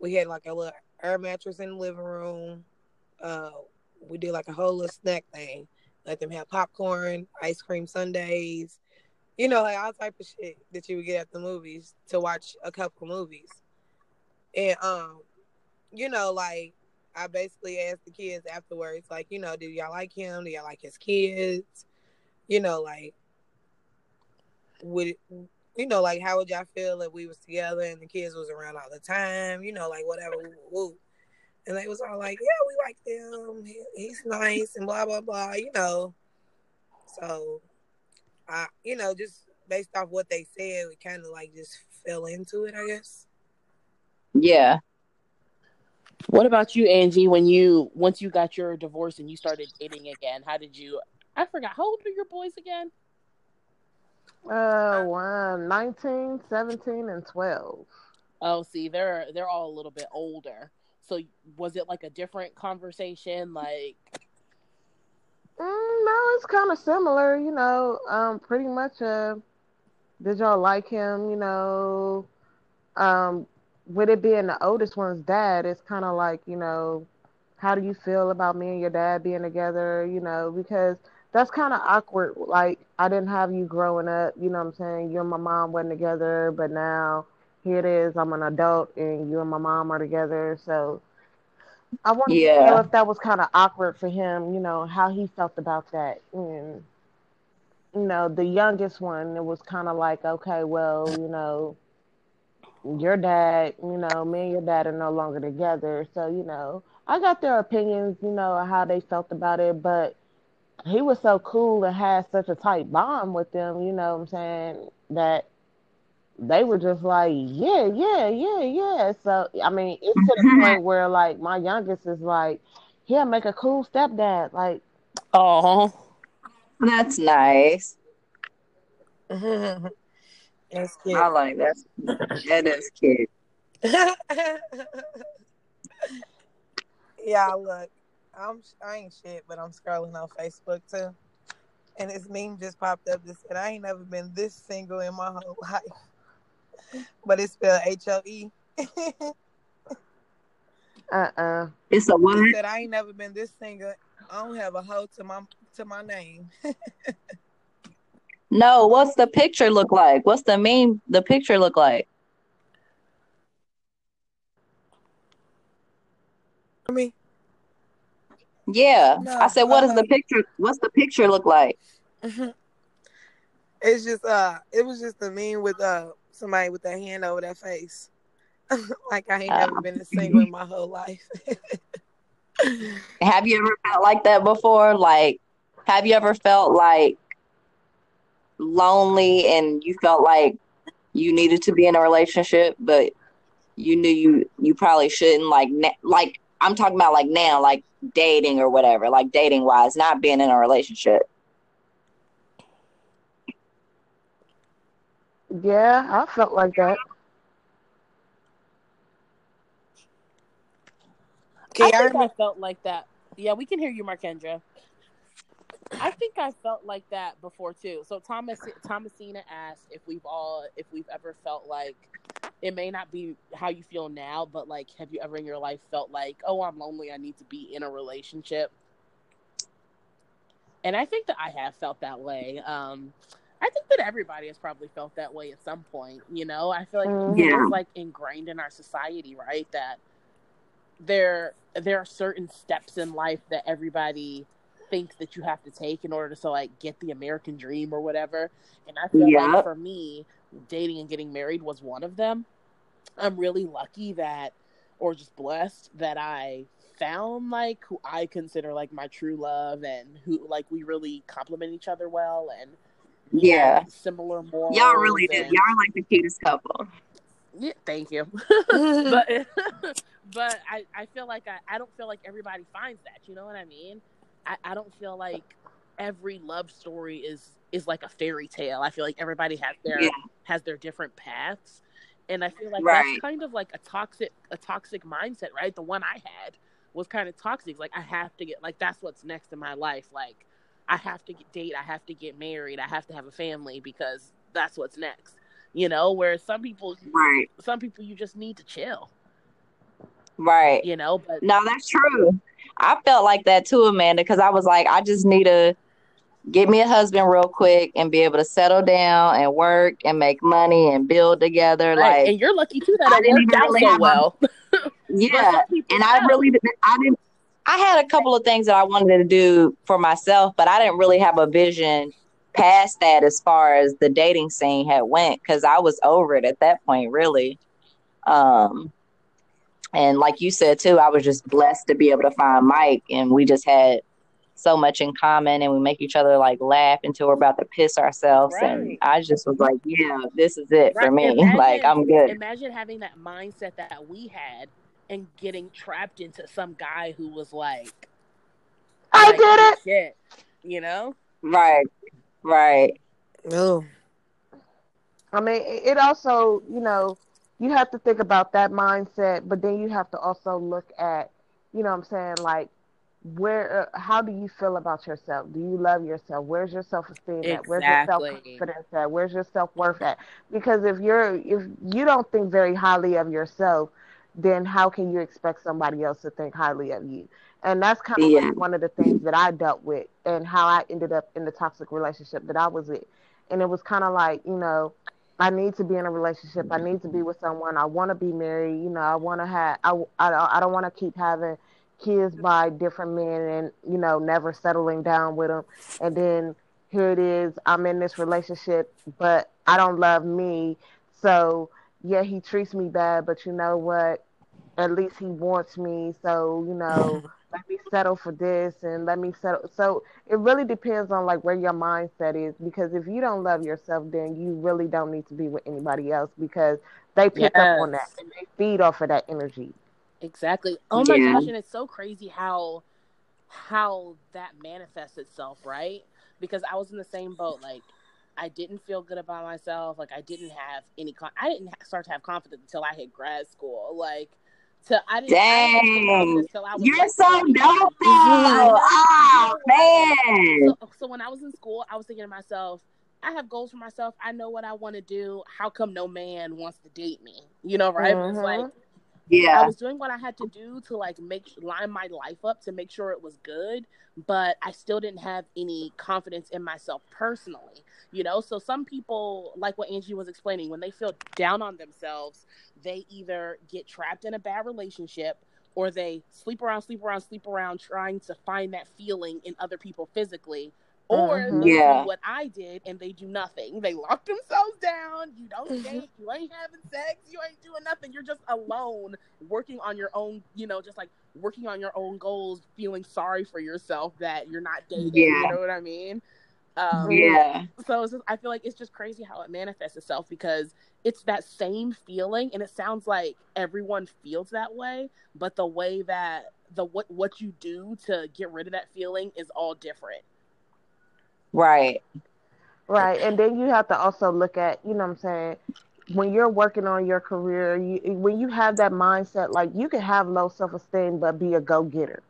We had like a little air mattress in the living room. Uh we did like a whole little snack thing. Let them have popcorn, ice cream sundaes, you know, like all type of shit that you would get at the movies to watch a couple movies. And um, you know, like I basically asked the kids afterwards, like, you know, do y'all like him? Do y'all like his kids? You know, like, would you know, like, how would y'all feel if we was together and the kids was around all the time? You know, like whatever. Woo. And they was all like, yeah, we like them. He, he's nice and blah blah blah. You know, so I, you know, just based off what they said, we kind of like just fell into it, I guess. Yeah. What about you, Angie? When you once you got your divorce and you started dating again, how did you? I forgot. How old are your boys again? Uh, one, 19, 17, and 12. Oh, see, they're they're all a little bit older. So was it like a different conversation? Like, Mm, no, it's kind of similar, you know. Um, pretty much. Uh, did y'all like him? You know, um, with it being the oldest one's dad, it's kind of like, you know, how do you feel about me and your dad being together? You know, because that's kind of awkward. Like, I didn't have you growing up. You know what I'm saying? You and my mom wasn't together, but now here it is. I'm an adult, and you and my mom are together. So. I wanted to know if that was kind of awkward for him, you know, how he felt about that. And, you know, the youngest one, it was kind of like, okay, well, you know, your dad, you know, me and your dad are no longer together. So, you know, I got their opinions, you know, how they felt about it. But he was so cool and had such a tight bond with them, you know what I'm saying, that they were just like, yeah, yeah, yeah, yeah. So I mean, it's to the mm-hmm. point where like my youngest is like, he'll make a cool stepdad. Like, oh, That's nice. That's cute. I like that. That is cute. yeah, look, I'm I ain't shit, but I'm scrolling on Facebook too, and this meme just popped up that said I ain't never been this single in my whole life, but it's spelled H O E. uh-uh. It's a what? said I ain't never been this single. I don't have a hoe to my to my name. No, what's the picture look like? What's the meme? The picture look like? I mean, Yeah. No, I said, what does the uh-huh. picture? What's the picture look like? it's just uh, it was just a meme with uh somebody with their hand over their face, like I ain't never Oh. been a single in my whole life. Have you ever felt like that before? Like, have you ever felt like lonely and you felt like you needed to be in a relationship, but you knew you you probably shouldn't? Like, like I'm talking about like now, like dating or whatever, like dating wise, not being in a relationship. Yeah, I felt like that. Okay, I I think I felt like that. Yeah, we can hear you, Markendra. I think I felt like that before too. So Thomas Thomasina asked if we've all if we've ever felt like it may not be how you feel now, but like have you ever in your life felt like, oh, I'm lonely, I need to be in a relationship? And I think that I have felt that way. Um I think that everybody has probably felt that way at some point, you know? I feel like Mhm. Yeah. it's like ingrained in our society, right? That there there are certain steps in life that everybody thinks that you have to take in order to so like get the American dream or whatever. And I feel Yep. like for me, dating and getting married was one of them. I'm really lucky that or just blessed that I found like who I consider like my true love and who like we really complement each other well and we Yeah. similar morals. Y'all really do. and- Y'all are like the cutest couple. Yeah, thank you. But but I, I feel like I, I don't feel like everybody finds that. You know what I mean? I, I don't feel like every love story is is like a fairy tale. I feel like everybody has their Yeah. has their different paths. And I feel like Right. that's kind of like a toxic a toxic mindset, right? The one I had was kind of toxic. Like I have to get like that's what's next in my life. Like I have to get date, I have to get married, I have to have a family because that's what's next. You know, whereas some people Right. some people you just need to chill, Right. you know. But No, that's true. I felt like that too, Amanda, because I was like, I just need to get me a husband real quick and be able to settle down and work and make money and build together. right, Like, and you're lucky too that I it didn't worked out really so well. yeah. But some people And I really, didn't- I didn't. I had a couple of things that I wanted to do for myself, but I didn't really have a vision past that as far as the dating scene had went because I was over it at that point, really. Um, and like you said too, I was just blessed to be able to find Mike, and we just had so much in common, and we make each other like laugh until we're about to piss ourselves. And I just was like, yeah, this is it for me. imagine- like I'm good. Imagine having that mindset that we had and getting trapped into some guy who was like, I like, did it. Shit, you know? Right, right. Oh, I mean, it it also, you know, you have to think about that mindset, but then you have to also look at, you know what I'm saying, like, where, uh, how do you feel about yourself? Do you love yourself? Where's your self esteem at? Where's your self confidence at? Where's your self worth at? Because if you're, if you don't think very highly of yourself, then how can you expect somebody else to think highly of you? And that's kind of Yeah. like one of the things that I dealt with and how I ended up in the toxic relationship that I was in. And it was kind of like, you know, I need to be in a relationship. I need to be with someone. I want to be married. You know, I want to have, I, I, I don't want to keep having kids by different men and, you know, never settling down with them. And then here it is, I'm in this relationship, but I don't love me. So, yeah, he treats me bad, but you know what? At least he wants me. So, you know, let me settle for this and let me settle. So it really depends on like where your mindset is because if you don't love yourself, then you really don't need to be with anybody else because they pick up on that Yes. and they feed off of that energy. Exactly. Oh my Yeah. gosh, and it's so crazy how how that manifests itself, right? Because I was in the same boat. Like, I didn't feel good about myself. Like, I didn't have any. Con- I didn't start to have confidence until I hit grad school. Like, to I didn't. I didn't have Dang. I was You're like so 20. dope, though. Oh man. So, so when I was in school, I was thinking to myself, I have goals for myself. I know what I want to do. How come no man wants to date me? You know, right? It's Mhm. Like I was doing what I had to do to like make line my life up to make sure it was good, but I still didn't have any confidence in myself personally. You know, so some people, like what Angie was explaining, when they feel down on themselves, they either get trapped in a bad relationship or they sleep around, sleep around, sleep around, trying to find that feeling in other people physically. Or Mhm. Yeah. do what I did and they do nothing. They lock themselves down. You don't date. You ain't having sex. You ain't doing nothing. You're just alone, working on your own. You know, just like working on your own goals, feeling sorry for yourself that you're not dating. Yeah. You know what I mean? Um, Yeah. so it's just, I feel like it's just crazy how it manifests itself because it's that same feeling, and it sounds like everyone feels that way, but the way that the what what you do to get rid of that feeling is all different. Right. Right. And then you have to also look at, you know what I'm saying, when you're working on your career, you, when you have that mindset, like you can have low self esteem, but be a go getter.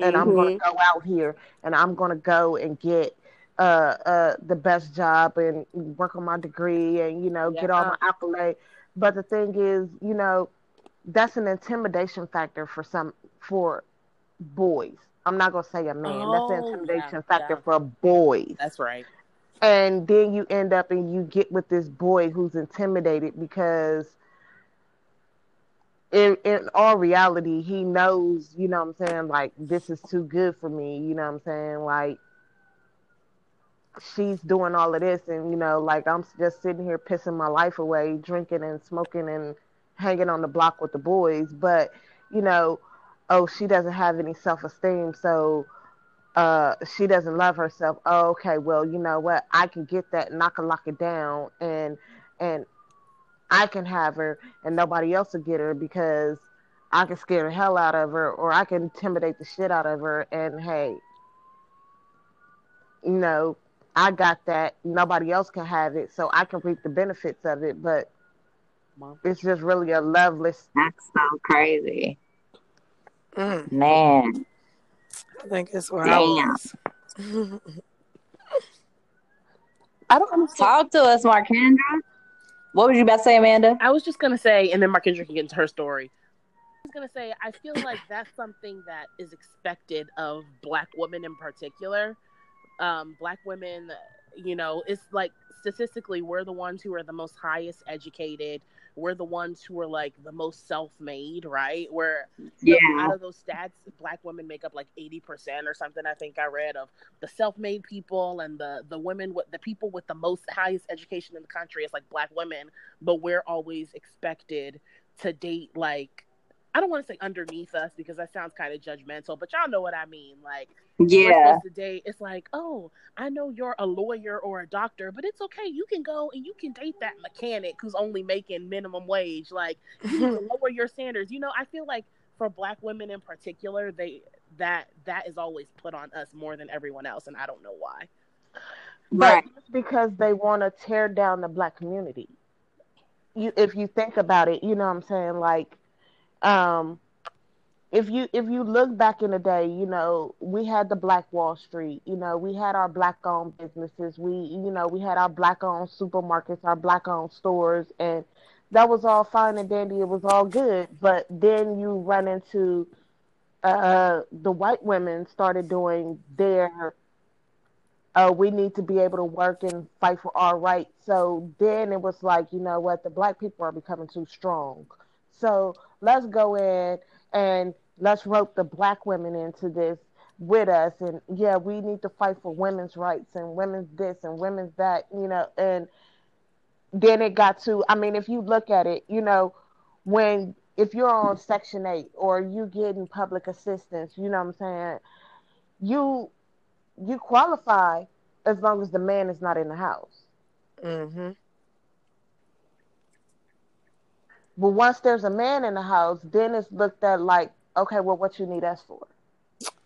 And I'm going to go out here and I'm going to go and get uh, uh, the best job and work on my degree and, you know, get all my accolades. But the thing is, you know, that's an intimidation factor for some, for boys. I'm not going to say a man. that's Oh, an yeah, intimidation factor yeah. for boys That's right. and then you end up and you get with this boy who's intimidated because in in all reality he knows you know what i'm saying like this is too good for me you know what i'm saying like she's doing all of this and you know like i'm just sitting here pissing my life away drinking and smoking and hanging on the block with the boys but you know oh she doesn't have any self-esteem so uh she doesn't love herself. Oh, okay, well, you know what? I can get that and I can lock it down and and I can have her and nobody else will get her because I can scare the hell out of her or I can intimidate the shit out of her and hey, you know, I got that. Nobody else can have it, so I can reap the benefits of it. But it's just really a loveless. That's so crazy, Mm, man. I think it's where I Damn. was. I don't understand. Talk to us, Markendra. What was you about to say, Amanda? I was just gonna say, and then Markendra can get into her story. I was gonna say, I feel like that's something that is expected of Black women in particular. Um, black women, you know, it's like statistically, we're the ones who are the most highest educated. We're the ones who are like the most self-made, right? Where Yeah. out of those stats, black women make up like eighty percent or something. I think I read of the self-made people and the the women with the people with the most highest education in the country is like black women, but we're always expected to date like I don't want to say underneath us because that sounds kind of judgmental, but y'all know what I mean. Like Yeah. supposed to date. It's like, oh, I know you're a lawyer or a doctor, but it's okay. You can go and you can date that mechanic who's only making minimum wage. Like you lower your standards. You know, I feel like for black women in particular, they that that is always put on us more than everyone else, and I don't know why. Right. But because they want to tear down the black community. You, if you think about it, you know what I'm saying. Like, um, if you if you look back in the day, you know, we had the Black Wall Street. You know, we had our black-owned businesses. We, you know, we had our black-owned supermarkets, our black-owned stores, and that was all fine and dandy. It was all good. But then you run into uh, the white women started doing their uh, we need to be able to work and fight for our rights. So then it was like, you know what, the black people are becoming too strong. So let's go in and let's rope the black women into this with us. And yeah, we need to fight for women's rights and women's this and women's that, you know. And then it got to, I mean, if you look at it, you know, when if you're on Section 8 or you getting public assistance, you know what I'm saying? You you qualify as long as the man is not in the house. hmm But once there's a man in the house, then it's looked at like, okay, well, what you need us for?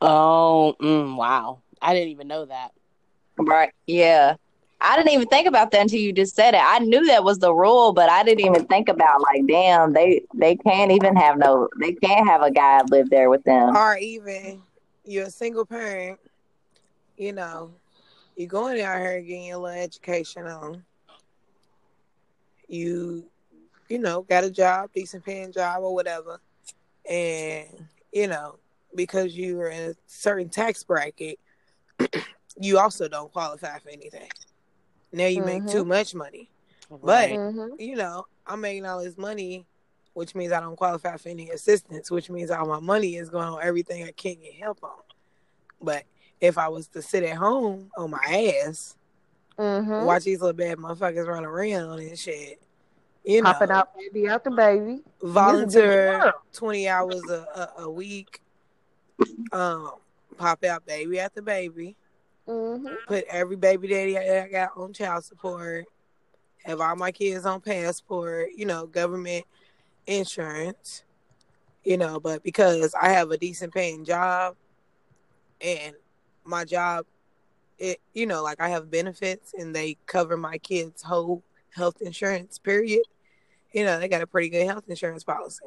Oh, mm, wow! I didn't even know that. Right. Yeah. I didn't even think about that until you just said it. I knew that was the rule, but I didn't even think about like, damn, they they can't even have no, they can't have a guy live there with them. Or even you're a single parent, you know, you're going out here getting your little education on. You, you know, got a job, decent paying job or whatever. And, you know, because you are in a certain tax bracket, you also don't qualify for anything. Now you make Mhm. too much money. But Mm-hmm. you know, I'm making all this money, which means I don't qualify for any assistance, which means all my money is going on everything I can't get help on. But if I was to sit at home on my ass, Mm-hmm. watch these little bad motherfuckers run around and shit, you know, Popping out baby the baby. volunteer 20 hours a, a, a week, um, pop out baby after baby, Mm-hmm. put every baby daddy I I got on child support, have all my kids on passport, you know, government insurance, you know, but because I have a decent paying job and my job, it, you know, like I have benefits and they cover my kids' whole health insurance, period. You know, they got a pretty good health insurance policy.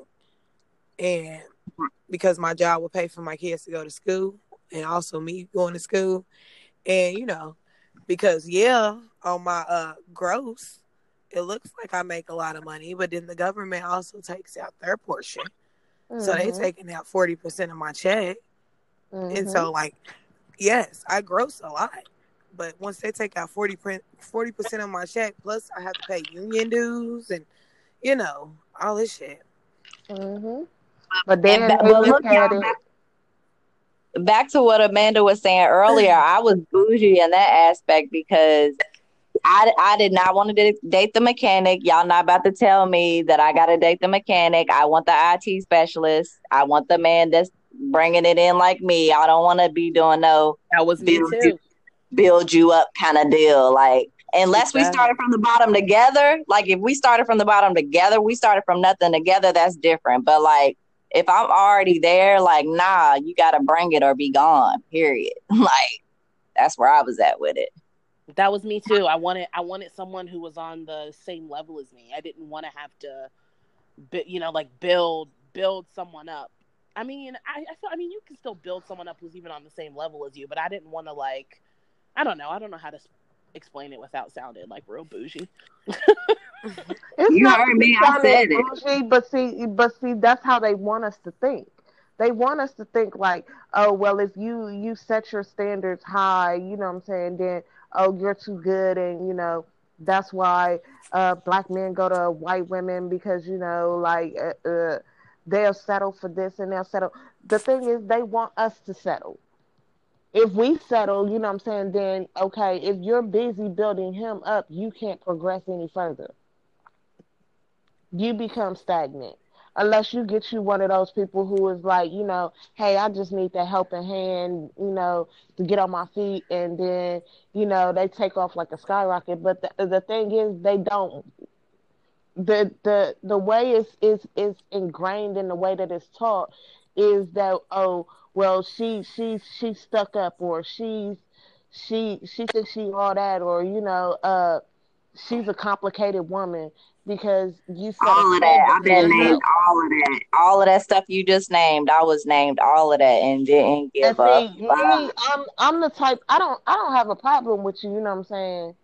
And because my job will pay for my kids to go to school and also me going to school. And, you know, because yeah, on my uh gross, it looks like I make a lot of money, but then the government also takes out their portion. So they Mhm. taking out forty percent of my check. And Mhm. so like, yes, I gross a lot. But once they take out 40 percent of my check, plus I have to pay union dues and you know, all this shit. Mhm. But then And ba- they but look look, at it. back, back to what Amanda was saying earlier, I was bougie in that aspect because I, I did not want to date the mechanic. Y'all not about to tell me that I got to date the mechanic. I want the IT specialist. I want the man that's bringing it in like me. I don't want to be doing no That was me too. Build you up kind of deal. Like unless we started from the bottom together, like if we started from the bottom together, we started from nothing together, that's different. But like if I'm already there, like nah, you gotta bring it or be gone. Period. like that's where I was at with it. That was me too. I wanted I wanted someone who was on the same level as me. I didn't want to have to, you know, like build build someone up. I mean, I, I feel I mean you can still build someone up who's even on the same level as you, but I didn't want to like, I don't know. I don't know how to explain it without sounding like real bougie. It's You not heard me, I sounding said it. bougie, but see, but see, that's how they want us to think. They want us to think like, oh, well, if you you set your standards high, you know what I'm saying, then oh, you're too good, and you know that's why uh, black men go to white women because you know like uh, uh, they'll settle for this and they'll settle. The thing is, they want us to settle. If we settle, you know what I'm saying, then okay, if you're busy building him up, you can't progress any further. You become stagnant. Unless you get you one of those people who is like you know hey i just need that helping hand you know to get on my feet and then you know they take off like a skyrocket. But the, the thing is they don't. The the the way is is is ingrained in the way that it's taught is that oh well she she's she's stuck up or she's she she thinks she all that or you know uh she's a complicated woman because you a All of that. I've been named all of that. All of that stuff you just named. I was named all of that and didn't And give see, up. me, I'm I'm the type I don't I don't have a problem with you, you know what I'm saying?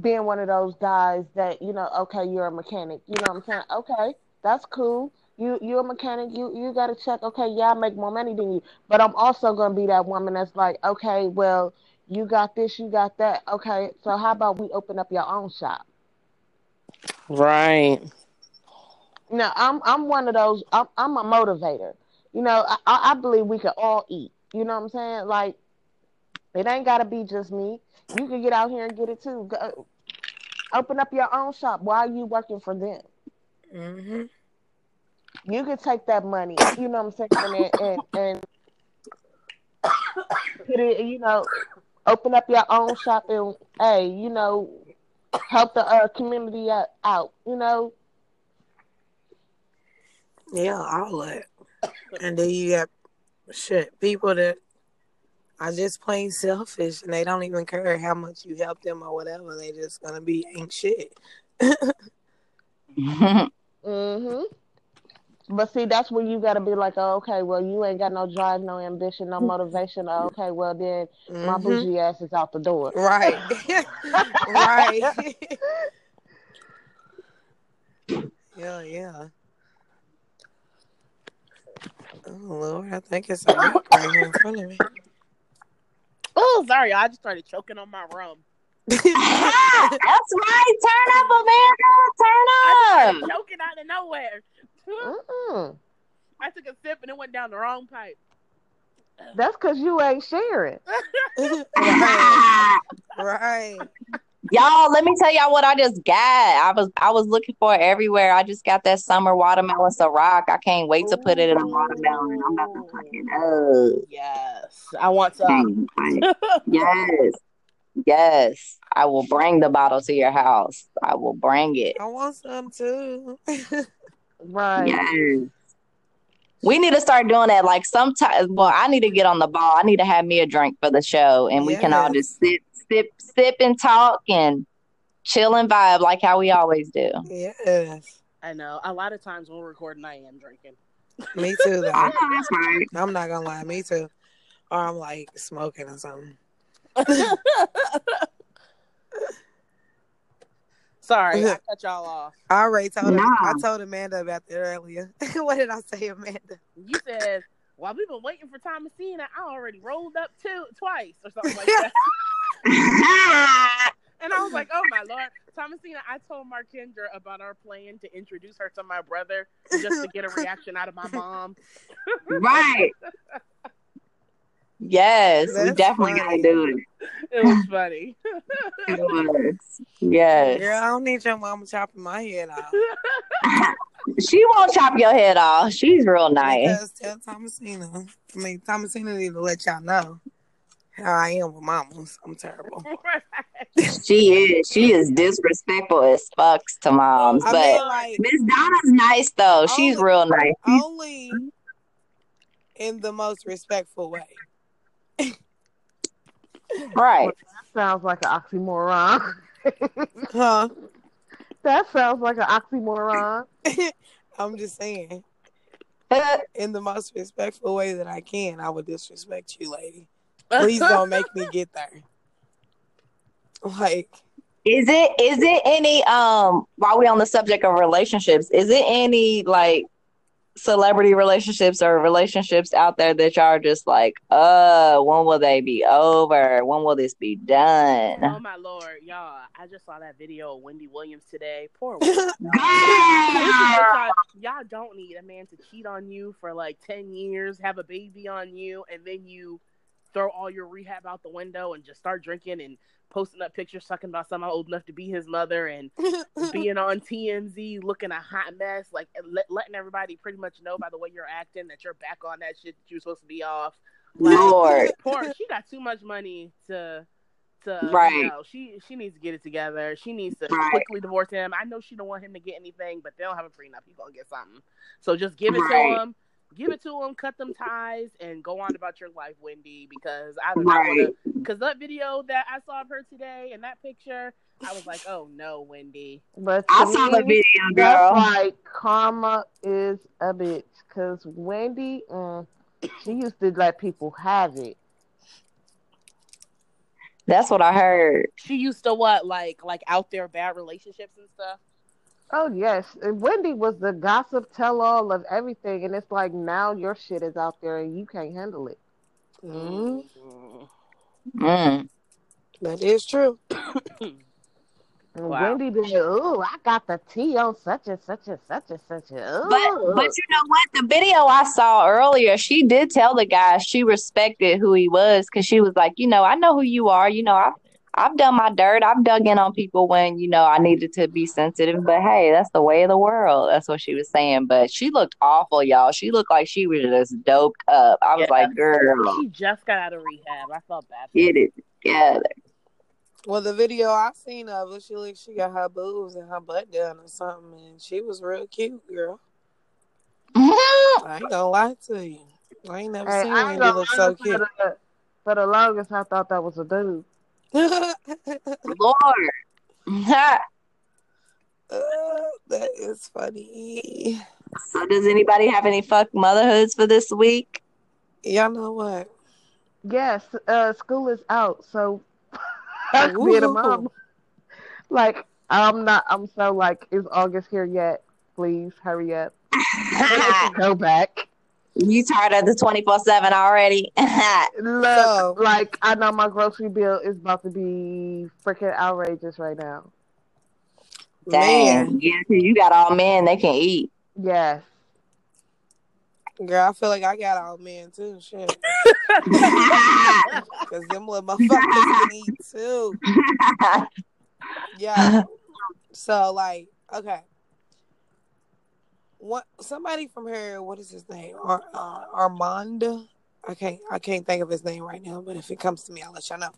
Being one of those guys that, you know, okay, you're a mechanic. You know what I'm saying? Okay, that's cool. You you're a mechanic, you you gotta check, okay, yeah, I make more money than you. But I'm also gonna be that woman that's like, okay, well, you got this, you got that. Okay, so how about we open up your own shop? Right. No, I'm I'm one of those. I'm I'm a motivator. You know, I, I I believe we can all eat. You know what I'm saying? Like, it ain't gotta be just me. You can get out here and get it too. Go, open up your own shop. Why are you working for them? hmm You can take that money. You know what I'm saying? And and, and put it. You know, open up your own shop and hey, you know, help the uh, community out, out. You know, Yeah, all that. And then you got shit people that are just plain selfish and they don't even care how much you help them or whatever. They just gonna be ain't shit. Mhm. But see, that's where you got to be like, oh, okay, well, you ain't got no drive, no ambition, no motivation. Oh, okay, well, then my Mhm. bougie ass is out the door. Right. right. yeah, yeah. Oh Lord, I think it's a right here in front of me. Oh, sorry, I just started choking on my rum. That's right. Turn up, Amanda. Turn up. Choking out of nowhere. Mm-mm. I took a sip and it went down the wrong pipe. That's because you ain't sharing. right. Right. y'all, let me tell y'all what I just got. I was I was looking for it everywhere. I just got that summer watermelon Ciroc. I can't wait to put it in a watermelon. I'm about to cook it up. Yes, I want some. Yes. Yes. I will bring the bottle to your house. I will bring it. I want some too. Right. Yes. We need to start doing that. Like sometimes, well, I need to get on the ball. I need to have me a drink for the show, and we can all just sit, sip, sip, and talk and chill and vibe like how we always do. yes. I know. A lot of times when we're recording, I am drinking. Me too though. I know that's right. I'm not gonna lie, me too. Or I'm like smoking or something. Sorry, I cut y'all off. I already told Nah. I told Amanda about that earlier. what did I say, Amanda? You said, "While we've been waiting for Thomasina, I already rolled up two twice or something like that." and I was like, "Oh my lord, Thomasina!" I told Mark Markendra about our plan to introduce her to my brother just to get a reaction out of my mom. right. Yes, we definitely funny. gotta do it. It was funny. It was. Yes. Girl, I don't need your mama chopping my head off. She won't chop your head off. She's real nice. Because tell Thomasina, I mean, Thomasina need to let y'all know how I am with mamas. I'm terrible. She is. She is disrespectful as fucks to moms. I But mean, like, Miss Donna's nice though. She's real nice. only in the most respectful way. Right. Sounds like an oxymoron. Huh? that sounds like an oxymoron. I'm just saying, in the most respectful way that I can, I would disrespect you, lady. Please don't make me get there. Like, Is it is it any um while we on the subject of relationships, is it any like celebrity relationships or relationships out there that y'all are just like, uh, when will they be over? When will this be done? Oh my lord, y'all! I just saw that video of Wendy Williams today. Poor Wendy. Y'all, y'all don't need a man to cheat on you for like 10 years, have a baby on you, and then you throw all your rehab out the window and just start drinking and posting up pictures talking about someone old enough to be his mother and being on TMZ looking a hot mess, like let, letting everybody pretty much know by the way you're acting that you're back on that shit that you're supposed to be off. Like, Lord. poor, she got too much money to. To, Right. you know, she she needs to get it together. She needs to Right. quickly divorce him. I know she don't want him to get anything, but they don't have a prenup. He's gonna get something. So just give it Right. to him. Give it to them, Cut them ties and go on about your life, Wendy. Because I do not Right. want to. Because that video that I saw of her today and that picture, I was like, oh no, Wendy. But I to saw the me, video, That's girl. like karma is a bitch. Cause Wendy, mm, she used to let people have it. That's what I heard. She used to what like like out there bad relationships and stuff. Oh yes, and Wendy was the gossip tell-all of everything, and it's like now your shit is out there and you can't handle it. Mm, Mm. that is true. And Wow. Wendy be like, "Ooh, I got the tea on such and such and such and such." Ooh. But but you know what? The video I saw earlier, she did tell the guy she respected who he was because she was like, you know, I know who you are. You know, I've I've done my dirt. I've dug in on people when you know I needed to be sensitive. But hey, that's the way of the world. That's what she was saying. But she looked awful, y'all. She looked like she was just doped up. I was Yeah. like, girl, She just got out of rehab. I felt bad. For get it together. Well, the video I seen of her, she looked, she got her boobs and her butt done or something, and she was real cute, girl. I ain't gonna lie to you. I ain't never Hey, seen I ain't Wendy gonna look lie, so for cute. the, for the longest, I thought that was a dude. Lord. Uh, that is funny. so does anybody have any fuck motherhoods for this week? Y'all know what? Yes, uh, school is out, so fuck being a mom. Like, I'm not. I'm so like, is August here yet? Please hurry up. Go back. You tired of the 24 7 already? Look, like I know my grocery bill is about to be freaking outrageous right now. Dang. Man, Yeah, 'cause you got all men they can eat. Yes. girl, I feel like I got all men too. Shit, because them little motherfuckers can eat too. Yeah. So like, okay. What somebody from here, what is his name? Ar- uh, Armand. I can't I can't think of his name right now, but if it comes to me, I'll let y'all know.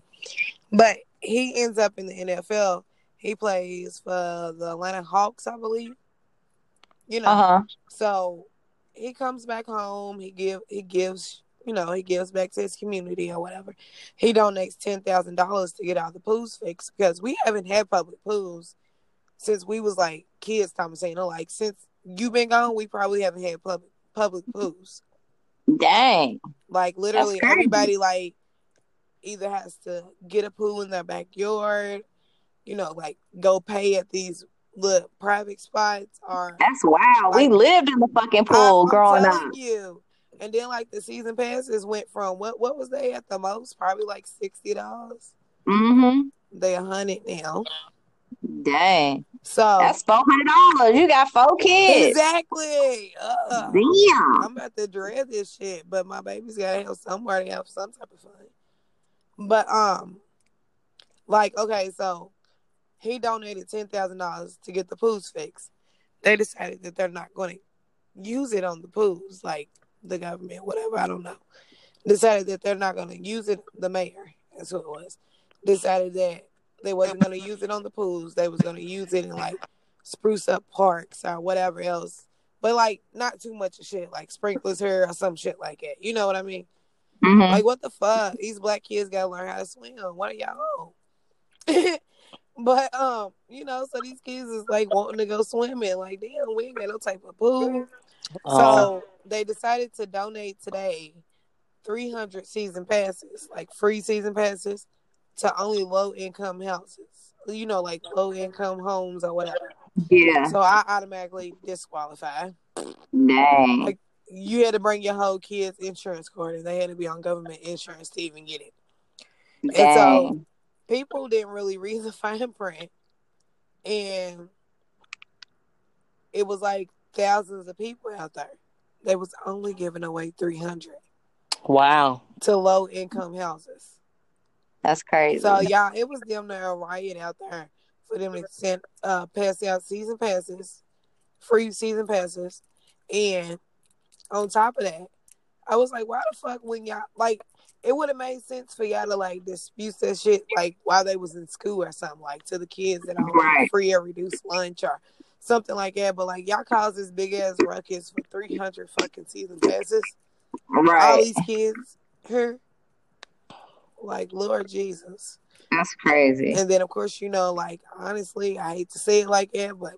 But he ends up in the NFL. He plays for the Atlanta Hawks, I believe. You know, Uh huh. so he comes back home. He give he gives you know he gives back to his community or whatever. He donates ten thousand dollars to get all the pools fixed because we haven't had public pools since we was like kids. Thomasina, like since you been gone, we probably haven't had public public pools. Dang. Like literally everybody like either has to get a pool in their backyard, you know, like go pay at these little private spots or That's wild. we lived in the fucking pool I'm growing up. You. And then like the season passes went from what what was they at the most? Probably like sixty dollars. Mm They a hundred now. Dang. So That's four hundred dollars. You got four kids. exactly. Uh, Damn. I'm about to dread this shit, but my baby's gotta have somewhere to have some type of fun. But um, like okay, so he donated ten thousand dollars to get the pools fixed. They decided that they're not going to use it on the pools, like the government, whatever. I don't know. Decided that they're not going to use it. The mayor, that's who it was, decided that they wasn't going to use it on the pools. They was going to use it in like spruce up parks or whatever else. But like not too much of shit, like sprinklers here or some shit like that. You know what I mean? Mhm. Like what the fuck? These black kids gotta learn how to swim. What are y'all on? but um, you know, so these kids is like wanting to go swimming. Like, damn, we ain't got no type of pool. Uh, So they decided to donate today 300 season passes, like free season passes, to only low income houses. You know, like low income homes or whatever. Yeah. So I automatically disqualify. Dang. Like, You had to bring your whole kid's insurance card, and they had to be on government insurance to even get it. And so Dang. people didn't really read the fine print, and it was like thousands of people out there. They was only giving away three hundred wow. to low income houses. That's crazy. So y'all, it was them there a riot out there for them to send uh pass out season passes, free season passes, and on top of that, I was like, why the fuck when y'all like it would have made sense for y'all to like dispute that shit like while they was in school or something like to the kids that are like free or reduced lunch or something like that. But like y'all cause this big ass ruckus for three hundred fucking season passes. All right. these kids here. Like Lord Jesus. That's crazy. And then of course, you know, like honestly, I hate to say it like that, but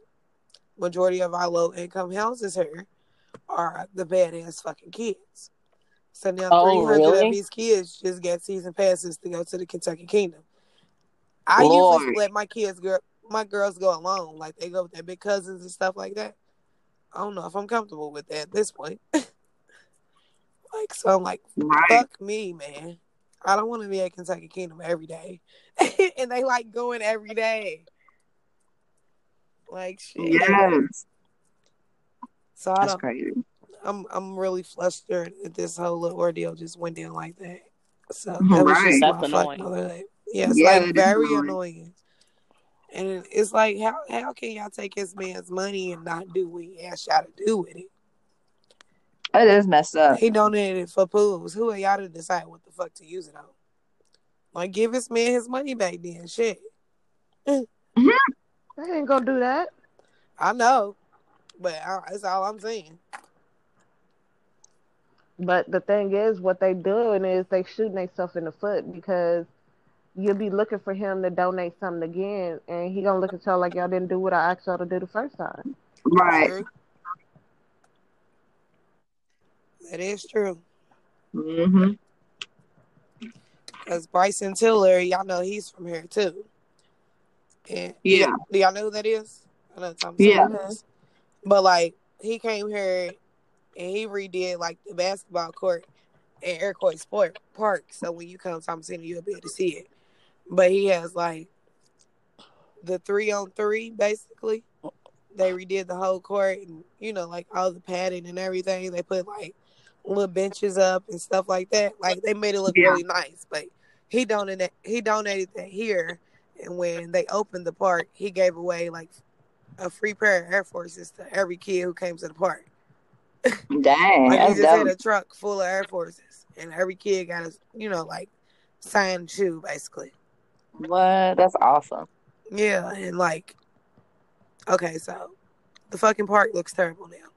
majority of our low income houses here are the badass fucking kids. So now Oh, three hundred really? of these kids just get season passes to go to the Kentucky Kingdom. I Lord. usually let my kids go my girls go alone. Like they go with their big cousins and stuff like that. I don't know if I'm comfortable with that at this point. like so I'm like, Right. fuck me, man. I don't want to be at Kentucky Kingdom every day. and they like going every day. Like shit. Yes. So I That's don't crazy. I'm I'm really flustered that this whole little ordeal just went down like that. So that Right. was just That's my annoying. fucking other. Yeah, it's Yeah, like very annoying. annoying. And it's like how how can y'all take this man's money and not do what he asked y'all to do with it? It is messed up. He donated it for pools. Who are y'all to decide what the fuck to use it on? Like give this man his money back then. Shit. They ain't gonna do that. I know. But I, that's all I'm saying. But the thing is, what they doing is they shooting themselves in the foot because you'll be looking for him to donate something again, and he gonna look at y'all like y'all didn't do what I asked y'all to do the first time. Right. True. That is true. hmm Because Bryson Tiller, y'all know he's from here too. And Yeah. do y'all know who that is? I know Tom Yeah. Is. But like he came here and he redid like the basketball court at Iroquois Sport Park. So when you come to Thompson, you'll be able to see it. But he has like the three on three basically. They redid the whole court and you know, like all the padding and everything. They put like little benches up and stuff like that. Like they made it look Yeah. really nice. But he donated he donated that here and when they opened the park, he gave away like a free pair of Air Forces to every kid who came to the park. Dang. Like he just had a truck full of Air Forces, and every kid got a you know like signed shoe basically. What? That's awesome. Yeah, and like, okay, so the fucking park looks terrible now.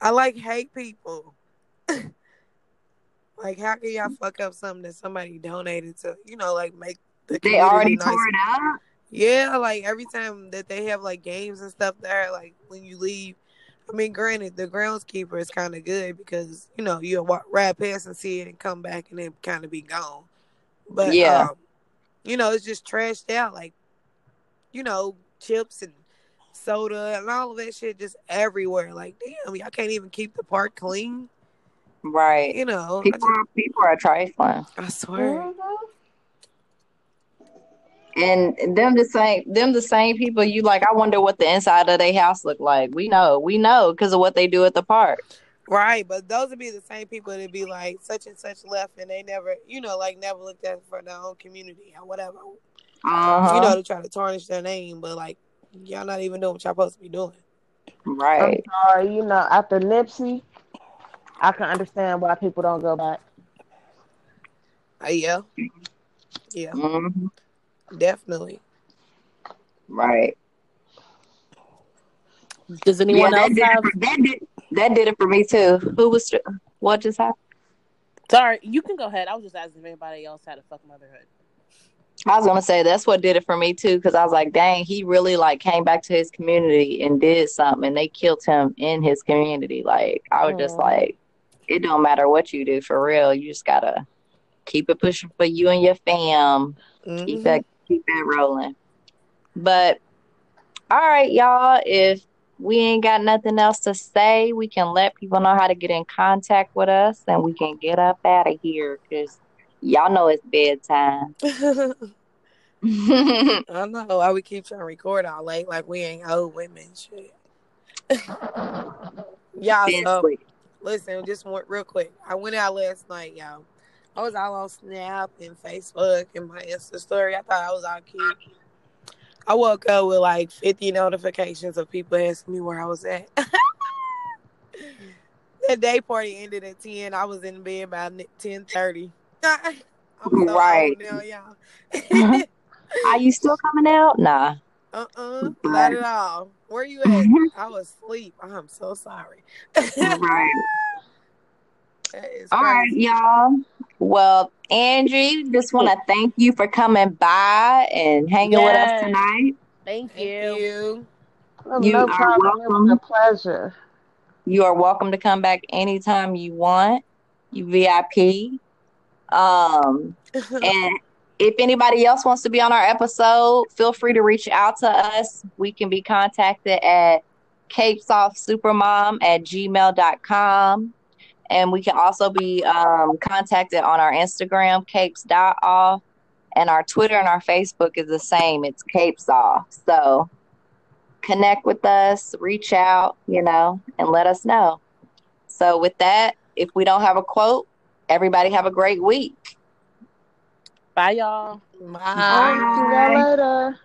I like hate people. like, how can y'all fuck up something that somebody donated to? You know, like make the They already nicer? tore it up. Yeah, like every time that they have like games and stuff there, like when you leave. I mean, granted, the groundskeeper is kind of good because you know you'll walk right past and see it and come back and then kind of be gone. But Yeah. um, you know, it's just trashed out, like you know, chips and soda and all of that shit just everywhere. Like, damn, y'all can't even keep the park clean. Right. You know, People just, are people are trifling. I swear. Mhm. And them the same them the same people you like I wonder what the inside of their house look like. We know. We know because of what they do at the park. Right, but those would be the same people that be like such and such left, and they never, you know, like never looked at for their own community or whatever. Uh-huh. You know, to try to tarnish their name, but like y'all not even doing what y'all supposed to be doing. right. I'm sorry, you know, after Nipsey, I can understand why people don't go back. Uh, yeah, yeah, hmm definitely. Right. Does Yeah, anyone that else did, it have? for, that did that did it for me too. Who was what just happened? Sorry, you can go ahead. I was just asking if anybody else had a fuck motherhood. I was gonna say that's what did it for me too, because I was like, dang, he really like came back to his community and did something, and they killed him in his community. Like I was just like, it don't matter what you do for real, you just gotta keep it pushing for you and your fam. Keep Mhm. that keep that rolling. But all right, y'all, if we ain't got nothing else to say, we can let people know how to get in contact with us, and we can get up out of here because y'all know it's bedtime. I know why we keep trying to record all late, like we ain't old women. Shit. Y'all, so um, listen, just one real quick. I went out last night, y'all. I was all on Snap and Facebook and my Insta story. I thought I was all cute. I woke up with like 50 notifications of people asking me where I was at. that day party ended at 10. I was in bed by 10:30. I'm so Right. now, y'all. Uh-huh. Are you still coming out? Nah. Uh-uh, not at all. Where you at? Mm-hmm. I was asleep. I'm so sorry. right. That is All right, y'all. Well, Angie, just want to thank you for coming by and hanging with us tonight. Thank Thank you. you. No, You no are problem. It was welcome. a pleasure. You are welcome to come back anytime you want. You VIP. Um, and if anybody else wants to be on our episode, feel free to reach out to us. We can be contacted at capesoftsupermom at gmail.com. And we can also be um, contacted on our Instagram, capes.off. And our Twitter and our Facebook is the same. It's capes off. So connect with us, reach out, you know, and let us know. So with that, if we don't have a quote, everybody have a great week. Bye, y'all. Bye. All right, see y'all later.